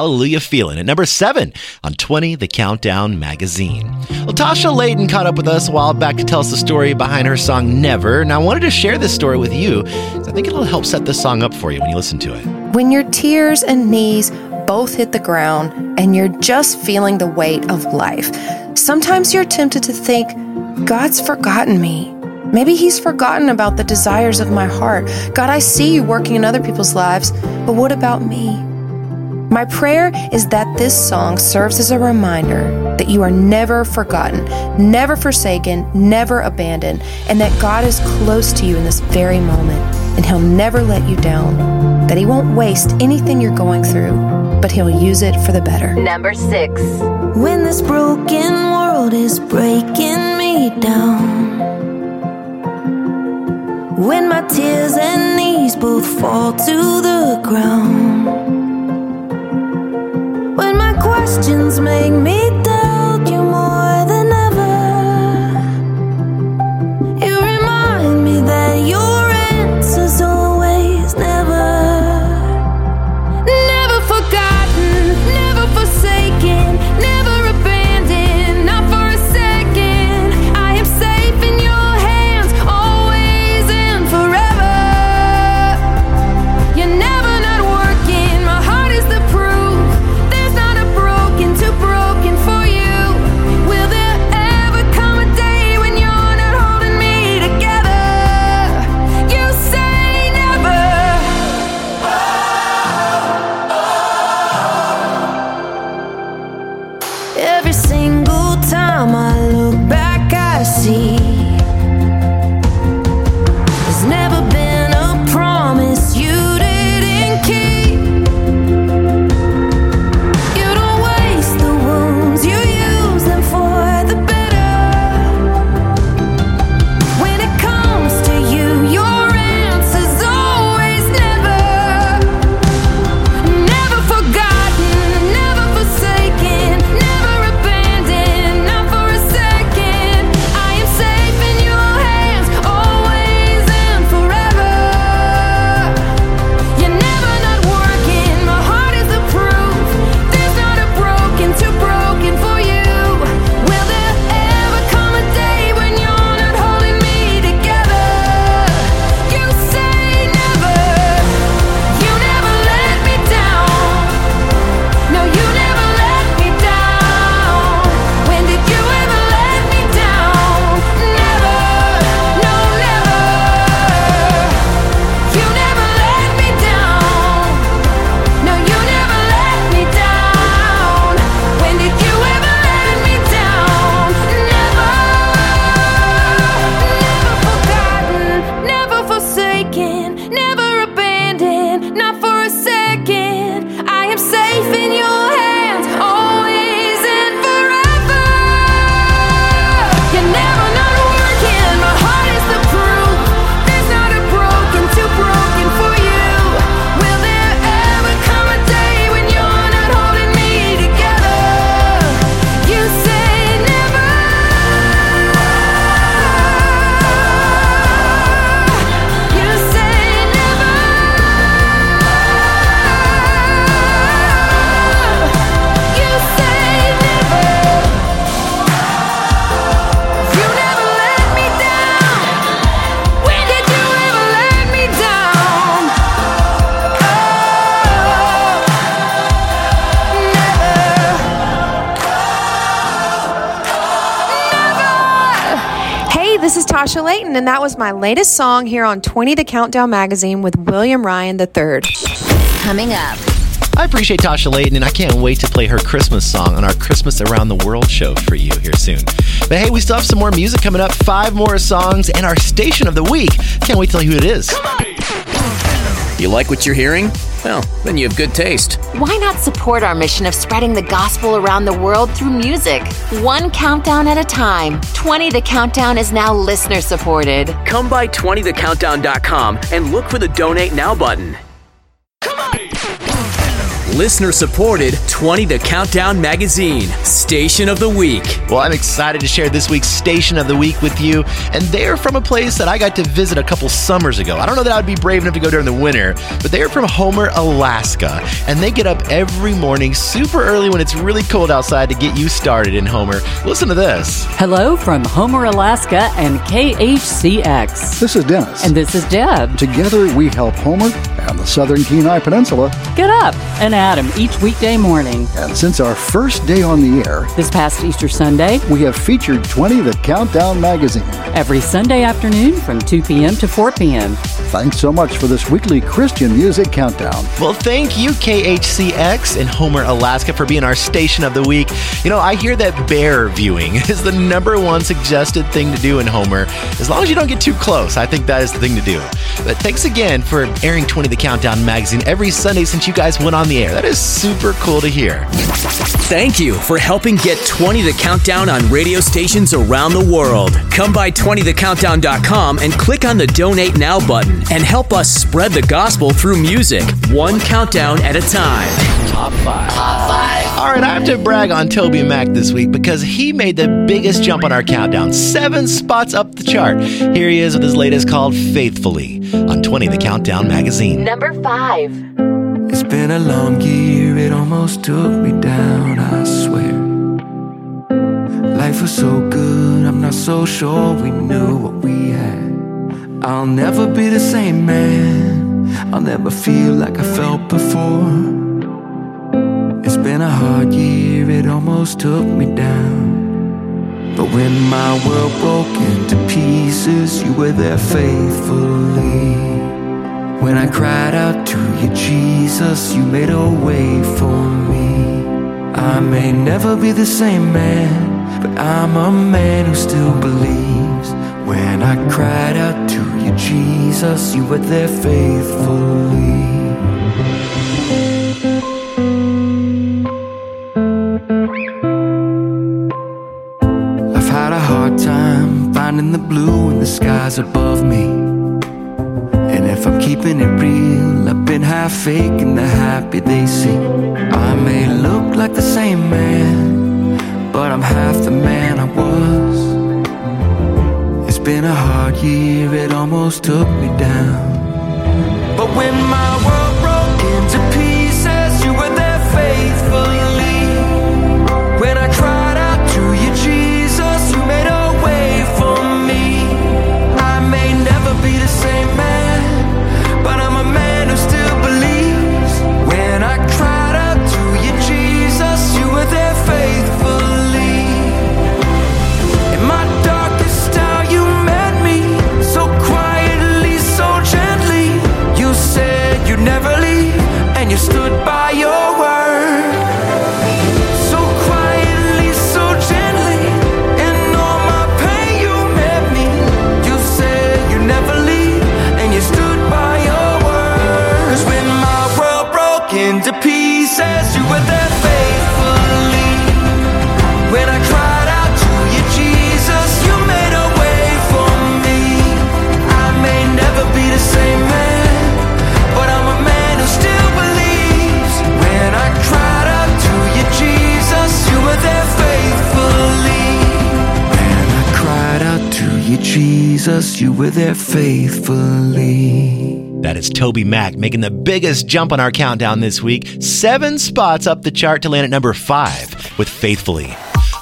Hallelujah Feeling at number seven on 20 The Countdown magazine. Latasha Layton caught up with us a while back to tell us the story behind her song Never, and I wanted to share this story with you I think it'll help set this song up for you when you listen to it. When your tears and knees both hit the ground and you're just feeling the weight of life, sometimes you're tempted to think, God's forgotten me. Maybe He's forgotten about the desires of my heart. God, I see you working in other people's lives, but what about me? My prayer is that this song serves as a reminder that you are never forgotten, never forsaken, never abandoned, and that God is close to you in this very moment, and He'll never let you down, that He won't waste anything you're going through. but He'll use it for the better. Number six. When this broken world is breaking me down. When my tears and knees both fall to the ground. When my questions make me Tasha Layton, and that was my latest song here on 20 The Countdown magazine with William Ryan III. Coming up. I appreciate Tasha Layton, and I can't wait to play her Christmas song on our Christmas Around the World show for you here soon. But hey, we still have some more music coming up, five more songs, and our station of the week. Can't wait to tell you who it is. You like what you're hearing? Well, then you have good taste. Why not support our mission of spreading the gospel around the world through music? One countdown at a time. 20 The Countdown is now listener supported. Come by 20thecountdown.com and look for the Donate Now button. Listener supported 20 The Countdown Magazine, Station of the Week. Well, I'm excited to share this week's Station of the Week with you, and they're from a place that I got to visit a couple summers ago. I don't know that I'd be brave enough to go during the winter, but they're from Homer, Alaska, and they get up every morning super early when it's really cold outside to get you started in Homer. Listen to this. Hello from Homer, Alaska and KHCX. This is Dennis. And this is Deb. Together we help Homer and the southern Kenai Peninsula. Get up and Adam each weekday morning. And since our first day on the air, This past Easter Sunday, we have featured 20 The Countdown magazine. every Sunday afternoon from 2 p.m. to 4 p.m. Thanks so much for this weekly Christian music countdown. Well, thank you, KHCX in Homer, Alaska, for being our station of the week. You know, I hear that bear viewing is the number one suggested thing to do in Homer. As long as you don't get too close, I think that is the thing to do. But thanks again for airing 20 The Countdown magazine every Sunday since you guys went on the air. That is super cool to hear. Thank you for helping get 20 The Countdown on radio stations around the world. Come by 20thecountdown.com and click on the Donate Now button and help us spread the gospel through music, one countdown at a time. Top five. Top five. All right, I have to brag on TobyMac this week because he made the biggest jump on our countdown, seven spots up the chart. Here he is with his latest called Faithfully on 20 The Countdown magazine. Number five. It's been a long year, it almost took me down, I swear. Life was so good, I'm not so sure we knew what we had. I'll never be the same man, I'll never feel like I felt before. It's been a hard year, it almost took me down. But when my world broke into pieces, you were there faithfully. When I cried out to you, Jesus, you made a way for me. I may never be the same man, but I'm a man who still believes. When I cried out to you, Jesus, you were there faithfully. I've had a hard time finding the blue in the skies above me. Keeping it real, I've been half faking the happy they see. I may look like the same man, but I'm half the man I was. It's been a hard year, it almost took me down. But when my world Jesus, you were there faithfully. That is TobyMac making the biggest jump on our countdown this week. Seven spots up the chart to land at number five with Faithfully.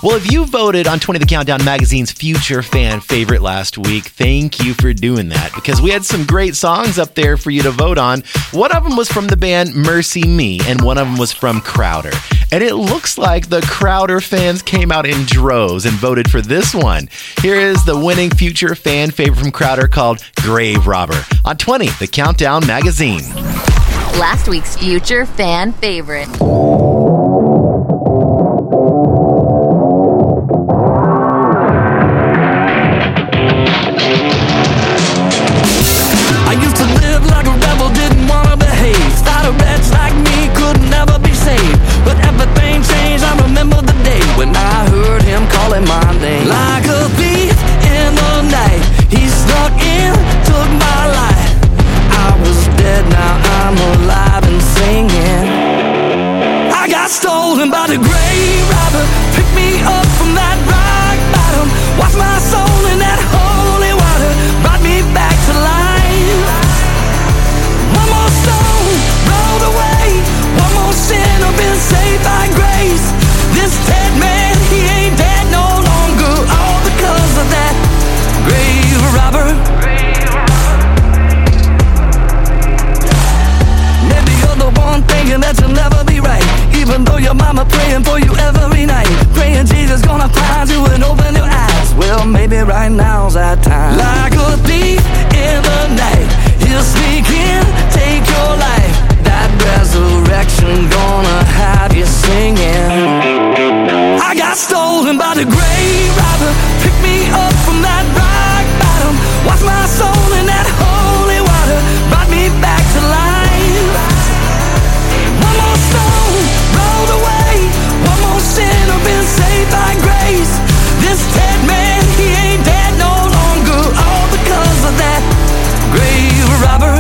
Well, if you voted on 20 The Countdown magazine's future fan favorite last week, thank you for doing that because we had some great songs up there for you to vote on. One of them was from the band MercyMe, and one of them was from Crowder. And it looks like the Crowder fans came out in droves and voted for this one. Here is the winning future fan favorite from Crowder called Grave Robber on 20 The Countdown magazine. Last week's future fan favorite. the grave robber Pick me up from that rock bottom. Wash my soul in that holy water. Brought me back to life. One more stone rolled away. One more sin I've been saved by grace. This dead man, he ain't dead no longer. All because of that grave robber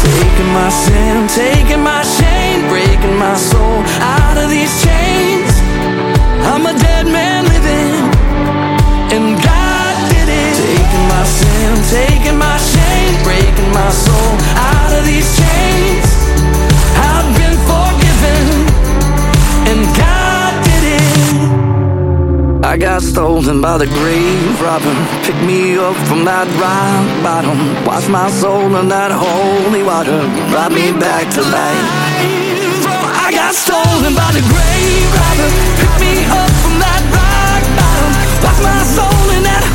Taking my sin, taking my shame Breaking my soul out of these chains. Taking my shame, breaking my soul out of these chains. I've been forgiven and God did it. I got stolen by the grave robber. Pick me up from that rock bottom. Wash my soul in that holy water. Brought me back to life. I got stolen by the grave robber. Pick me up from that rock bottom. Lost my soul in that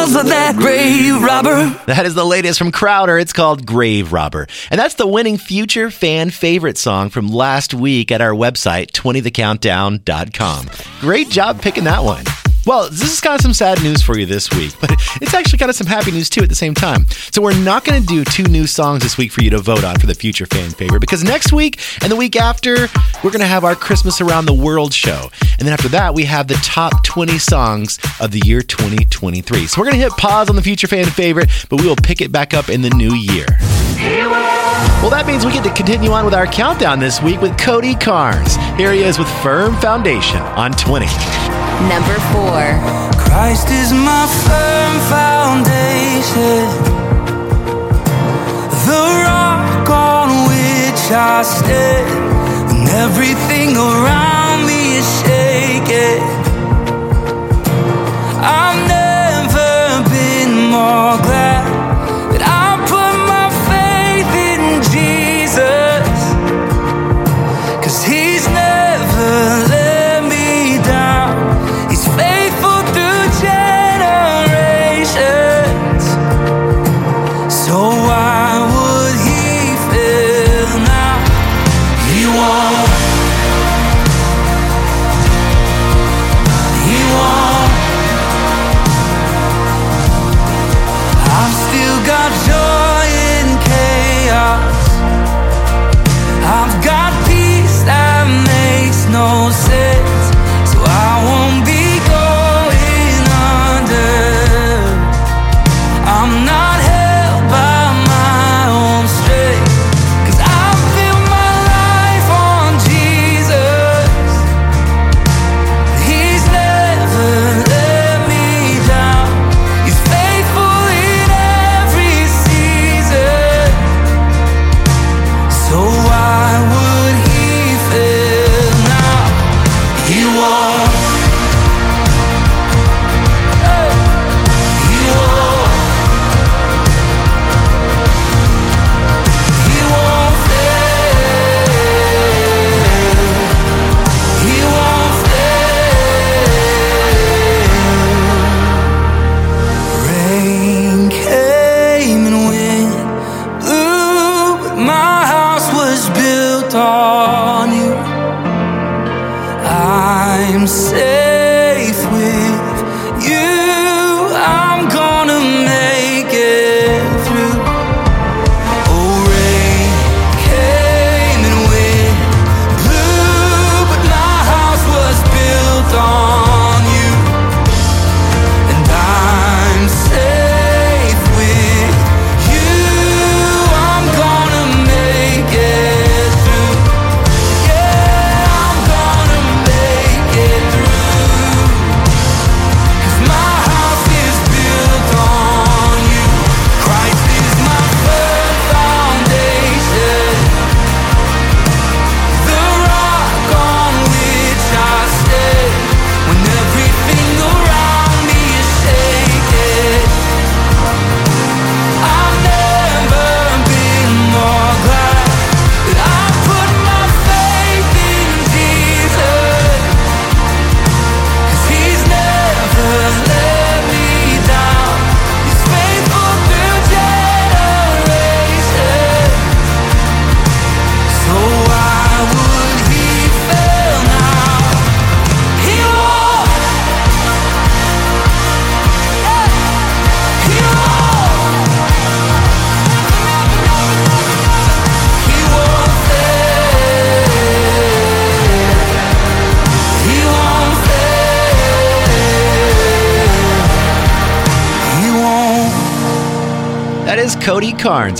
of that grave robber. That is the latest from Crowder. It's called Grave Robber. And that's the winning future fan favorite song from last week at our website, 20thecountdown.com. Great job picking that one. Well, this is kind of some sad news for you this week, but it's actually kind of some happy news too at the same time. So, we're not going to do two new songs this week for you to vote on for the future fan favorite because next week and the week after, we're going to have our Christmas Around the World show. And then after that, we have the top 20 songs of the year 2023. So, we're going to hit pause on the future fan favorite, but we will pick it back up in the new year. Well, that means we get to continue on with our countdown this week with Cody Carnes. Here he is with Firm Foundation on 20. Number four. Christ is my firm foundation, the rock on which I stand, and everything around me is shaking. I've never been more glad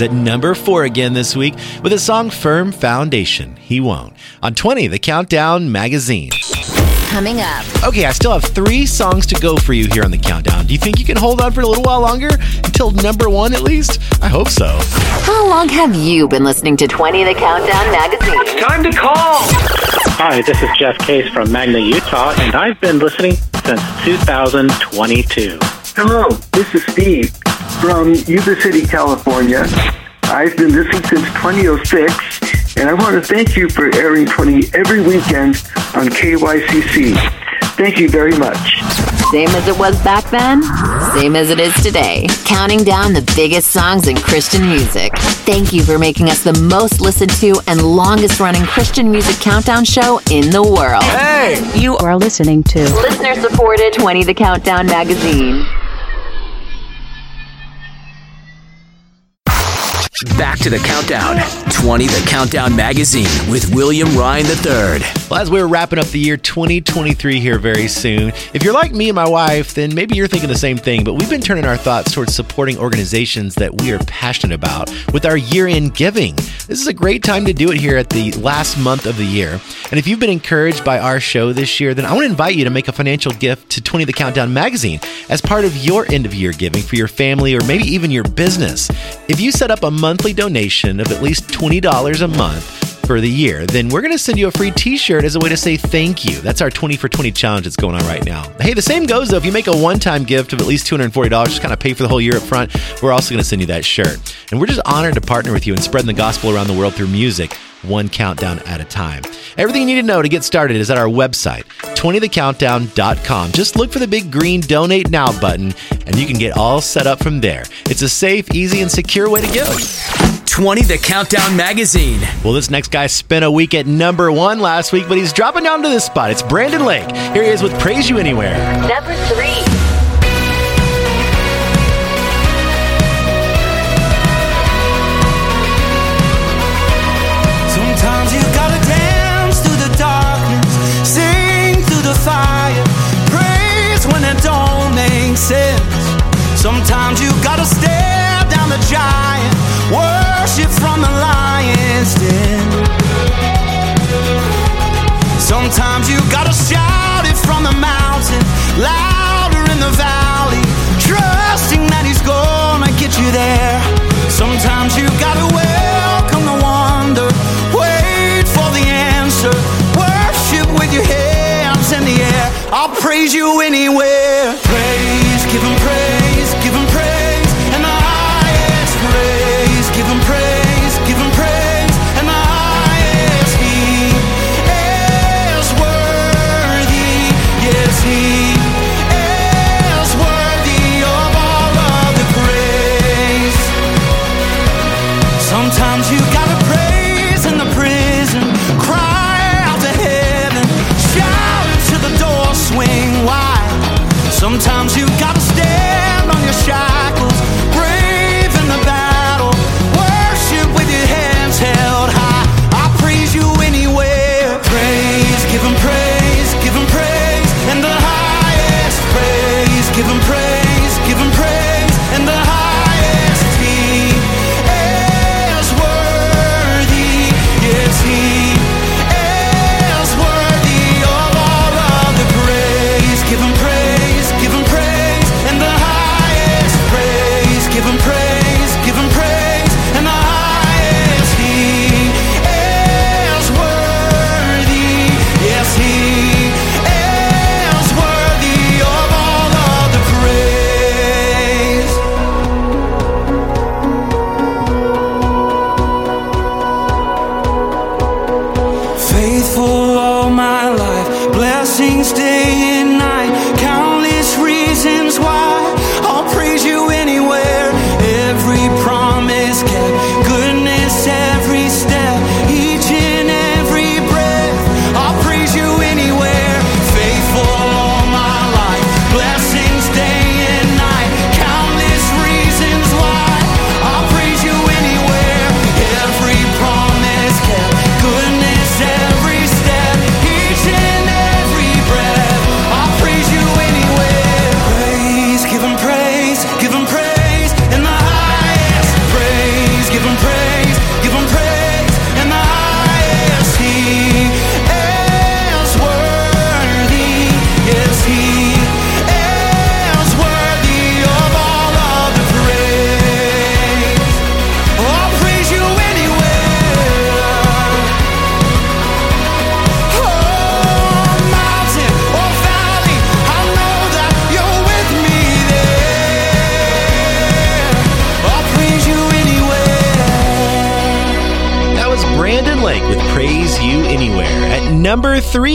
Cody at number four again this week with a song Firm Foundation. He won't. On 20, the Countdown Magazine. Coming up. Okay, I still have three songs to go for you here on the countdown. Do you think you can hold on for a little while longer? Until number one at least? I hope so. How long have you been listening to 20 The Countdown Magazine? Time to call! Hi, this is Jeff Case from Magna, Utah, and I've been listening since 2022. Hello, this is Steve from Yuba City, California. I've been listening since 2006, and I want to thank you for airing 20 every weekend on KYCC. Thank you very much. Same as it was back then, same as it is today. Counting down the biggest songs in Christian music. Thank you for making us the most listened to and longest running Christian music countdown show in the world. Hey! You are listening to listener supported 20 The Countdown magazine. Back to the countdown 20 The Countdown Magazine with William Ryan III. Well, as we're wrapping up the year 2023 here very soon, if you're like me and my wife, then maybe you're thinking the same thing, but we've been turning our thoughts towards supporting organizations that we are passionate about with our year end giving. This is a great time to do it here at the last month of the year. And if you've been encouraged by our show this year, then I want to invite you to make a financial gift to 20 The Countdown Magazine as part of your end of year giving for your family or maybe even your business. If you set up a monthly donation of at least $20 a month, for the year, then we're going to send you a free t shirt as a way to say thank you. That's our 20 for 20 challenge that's going on right now. Hey, the same goes though. If you make a one time gift of at least $240, just kind of pay for the whole year up front, we're also going to send you that shirt. And we're just honored to partner with you in spreading the gospel around the world through music, one countdown at a time. Everything you need to know to get started is at our website, 20thecountdown.com. Just look for the big green donate now button and you can get all set up from there. It's a safe, easy, and secure way to give. 20 The Countdown Magazine. Well, this next guy spent a week at number one last week, but he's dropping down to this spot. It's Brandon Lake. Here he is with Praise You Anywhere. Number three. Sometimes you gotta dance through the from the lion's den. Sometimes you gotta shout it from the mountain, louder in the valley, trusting that he's gonna get you there. Sometimes you gotta welcome the wonder, wait for the answer, worship with your hands in the air. I'll praise you anyway.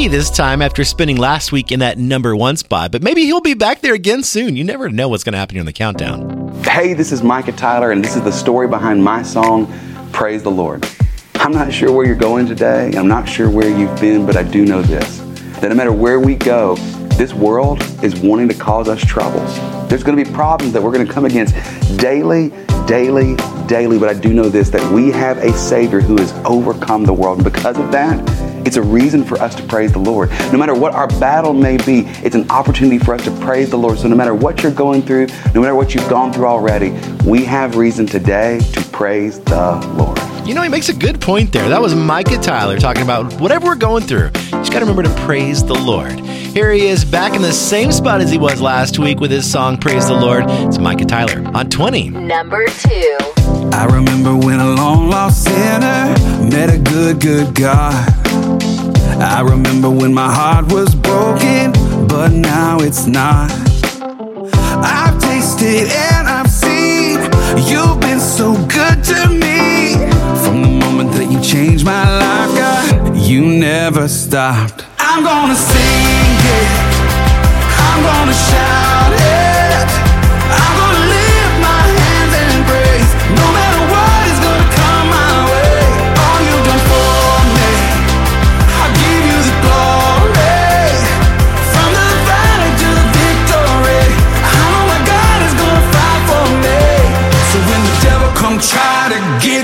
This time after spending last week in that number one spot, but maybe he'll be back there again soon. You never know what's going to happen here on the countdown. Hey, this is Micah Tyler, and this is the story behind my song, Praise the Lord. I'm not sure where you're going today. I'm not sure where you've been, but I do know this that no matter where we go, this world is wanting to cause us troubles. There's going to be problems that we're going to come against daily, daily, daily. But I do know this that we have a Savior who has overcome the world. And because of that, it's a reason for us to praise the Lord. No matter what our battle may be, it's an opportunity for us to praise the Lord. So no matter what you're going through, no matter what you've gone through already, we have reason today to praise the Lord. You know, he makes a good point there. That was Micah Tyler talking about whatever we're going through. You just got to remember to praise the Lord. Here he is back in the same spot as he was last week with his song Praise the Lord. It's Micah Tyler on 20. Number two. I remember when a long lost sinner met a good, good God. I remember when my heart was broken, but now it's not. I've tasted and I've seen you've been so good to me. From the moment that you changed my life, God, you never stopped. I'm gonna sing it, I'm gonna shout it,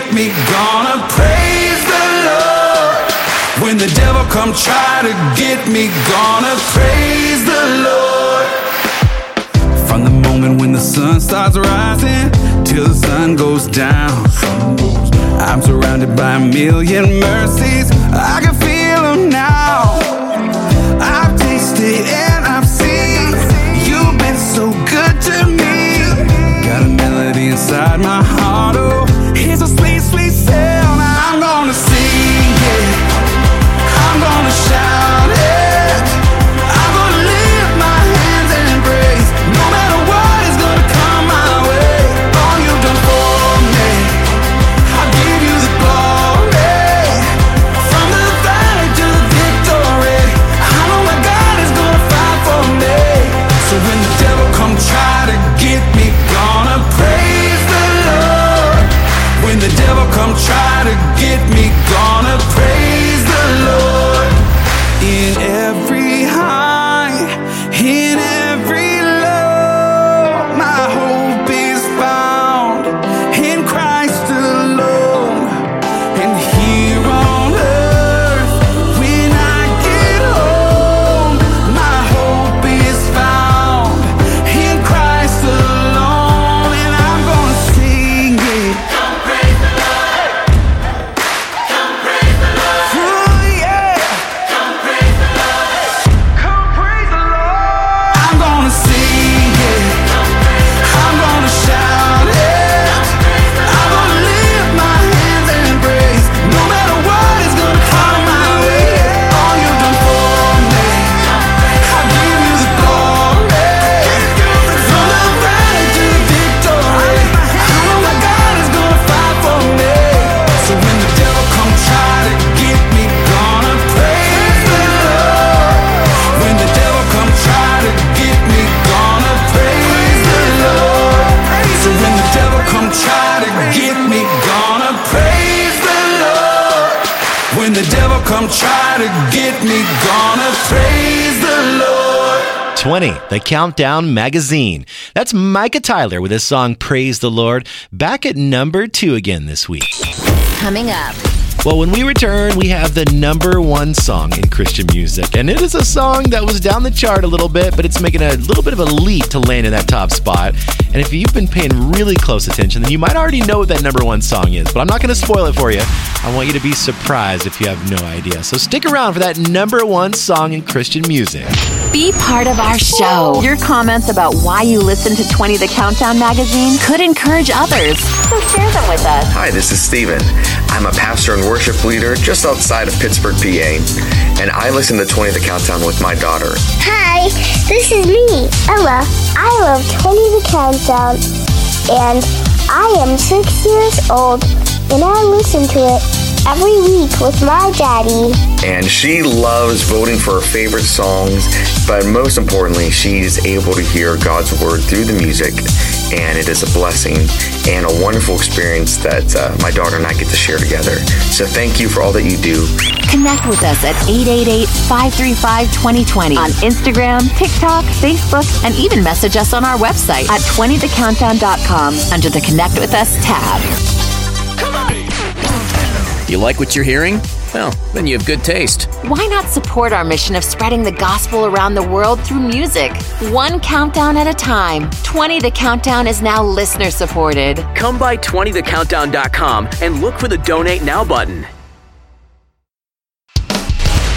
get me, gonna praise the Lord. When the devil come try to get me, gonna praise the Lord. From the moment when the sun starts rising till the sun goes down, I'm surrounded by a million mercies. I can feel 2020, the Countdown Magazine. That's Micah Tyler with his song Praise the Lord, back at number two again this week. Coming up. Well, when we return, we have the number one song in Christian music. And it is a song that was down the chart a little bit, but it's making a little bit of a leap to land in that top spot. And if you've been paying really close attention, then you might already know what that number one song is. But I'm not going to spoil it for you. I want you to be surprised if you have no idea. So stick around for that number one song in Christian music. Be part of our show. Your comments about why you listen to 20 The Countdown magazine could encourage others. So share them with us. Hi, this is Steven. I'm a pastor and worship leader just outside of Pittsburgh, PA, and I listen to 20 The Countdown with my daughter. Hi, this is me, Ella. I love 20 The Countdown, and I am six years old, and I listen to it every week with my daddy. And she loves voting for her favorite songs, but most importantly, she's able to hear God's word through the music. And it is a blessing and a wonderful experience that uh, my daughter and I get to share together. So thank you for all that you do. Connect with us at 888 535 2020 on Instagram, TikTok, Facebook, and even message us on our website at 20thecountdown.com under the Connect with Us tab. You like what you're hearing? Well, then you have good taste. Why not support our mission of spreading the gospel around the world through music? One countdown at a time. 20 The Countdown is now listener supported. Come by 20thecountdown.com and look for the Donate Now button.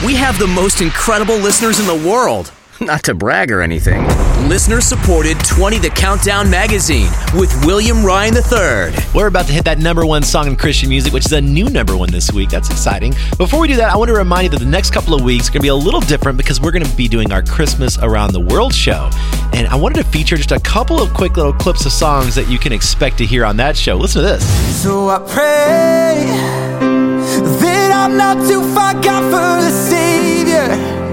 We have the most incredible listeners in the world. Not to brag or anything. Listener supported 20 The Countdown magazine with William Ryan III. We're about to hit that number one song in Christian music, which is a new number one this week. That's exciting. Before we do that, I want to remind you that the next couple of weeks are going to be a little different because we're going to be doing our Christmas Around the World show. And I wanted to feature just a couple of quick little clips of songs that you can expect to hear on that show. Listen to this. So I pray that I'm not too far gone for the Savior.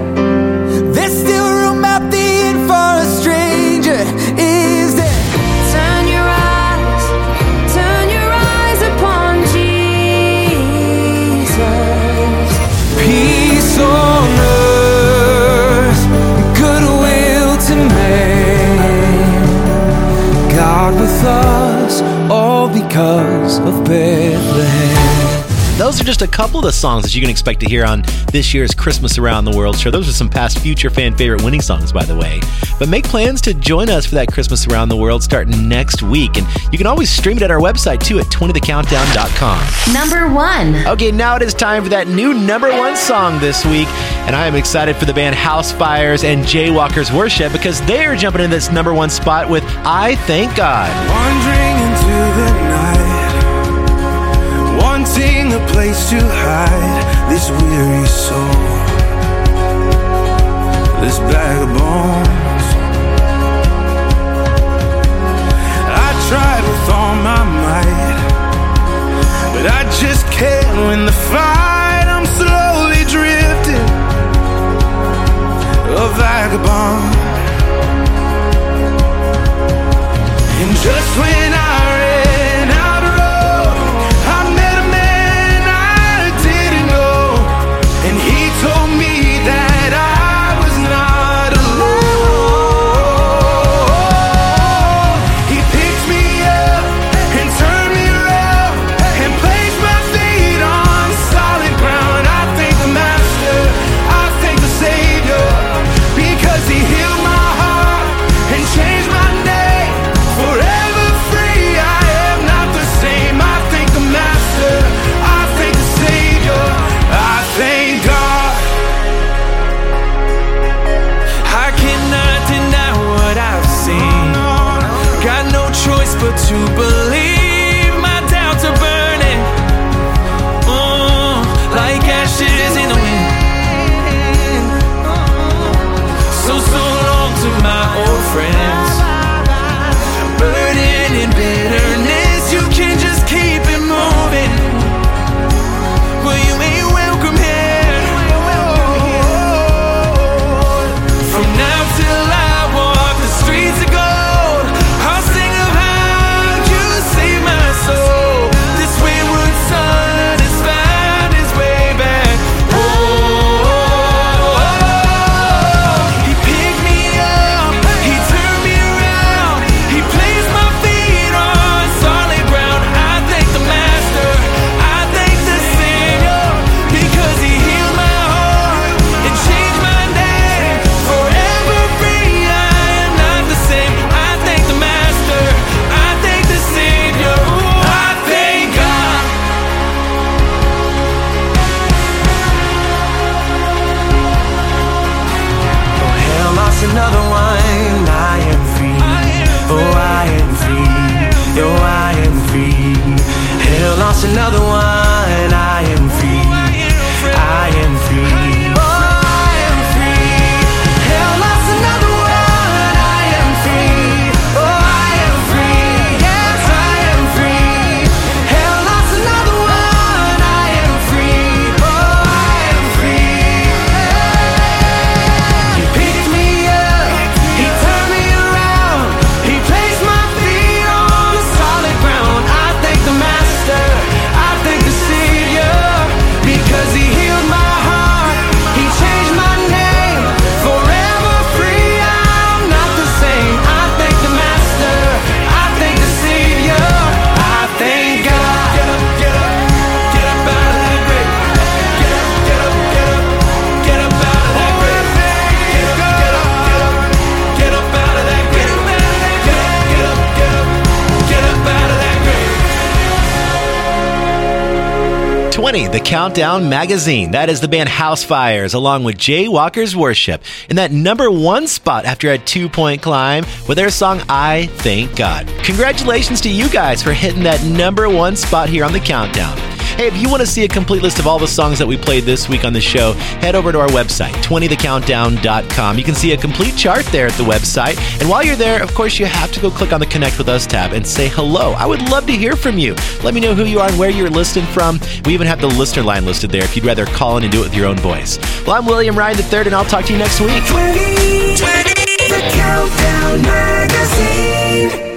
Because of Bethlehem. Those are just a couple of the songs that you can expect to hear on this year's Christmas Around the World show. Those are some past future fan favorite winning songs, by the way. But make plans to join us for that Christmas Around the World starting next week. And you can always stream it at our website too at 20thecountdown.com. Number one. Okay, now it is time for that new number one song this week. And I am excited for the band Housefires and Jaywalkers Worship because they are jumping in this number one spot with I Thank God. Wanting a place to hide this weary soul, this bag of bones. I tried with all my might, but I just can't win the fight. I'm slowly drifting, a vagabond. And just when I Countdown Magazine. That is the band Housefires, along with Jay Walker's Worship, in that number one spot after a two point climb with their song I Thank God. Congratulations to you guys for hitting that number one spot here on the Countdown. Hey, if you want to see a complete list of all the songs that we played this week on the show, head over to our website, 20thecountdown.com. You can see a complete chart there at the website. And while you're there, of course, you have to go click on the Connect with Us tab and say hello. I would love to hear from you. Let me know who you are and where you're listening from. We even have the listener line listed there if you'd rather call in and do it with your own voice. Well, I'm William Ryan III, and I'll talk to you next week. 20, 20, the Countdown Magazine.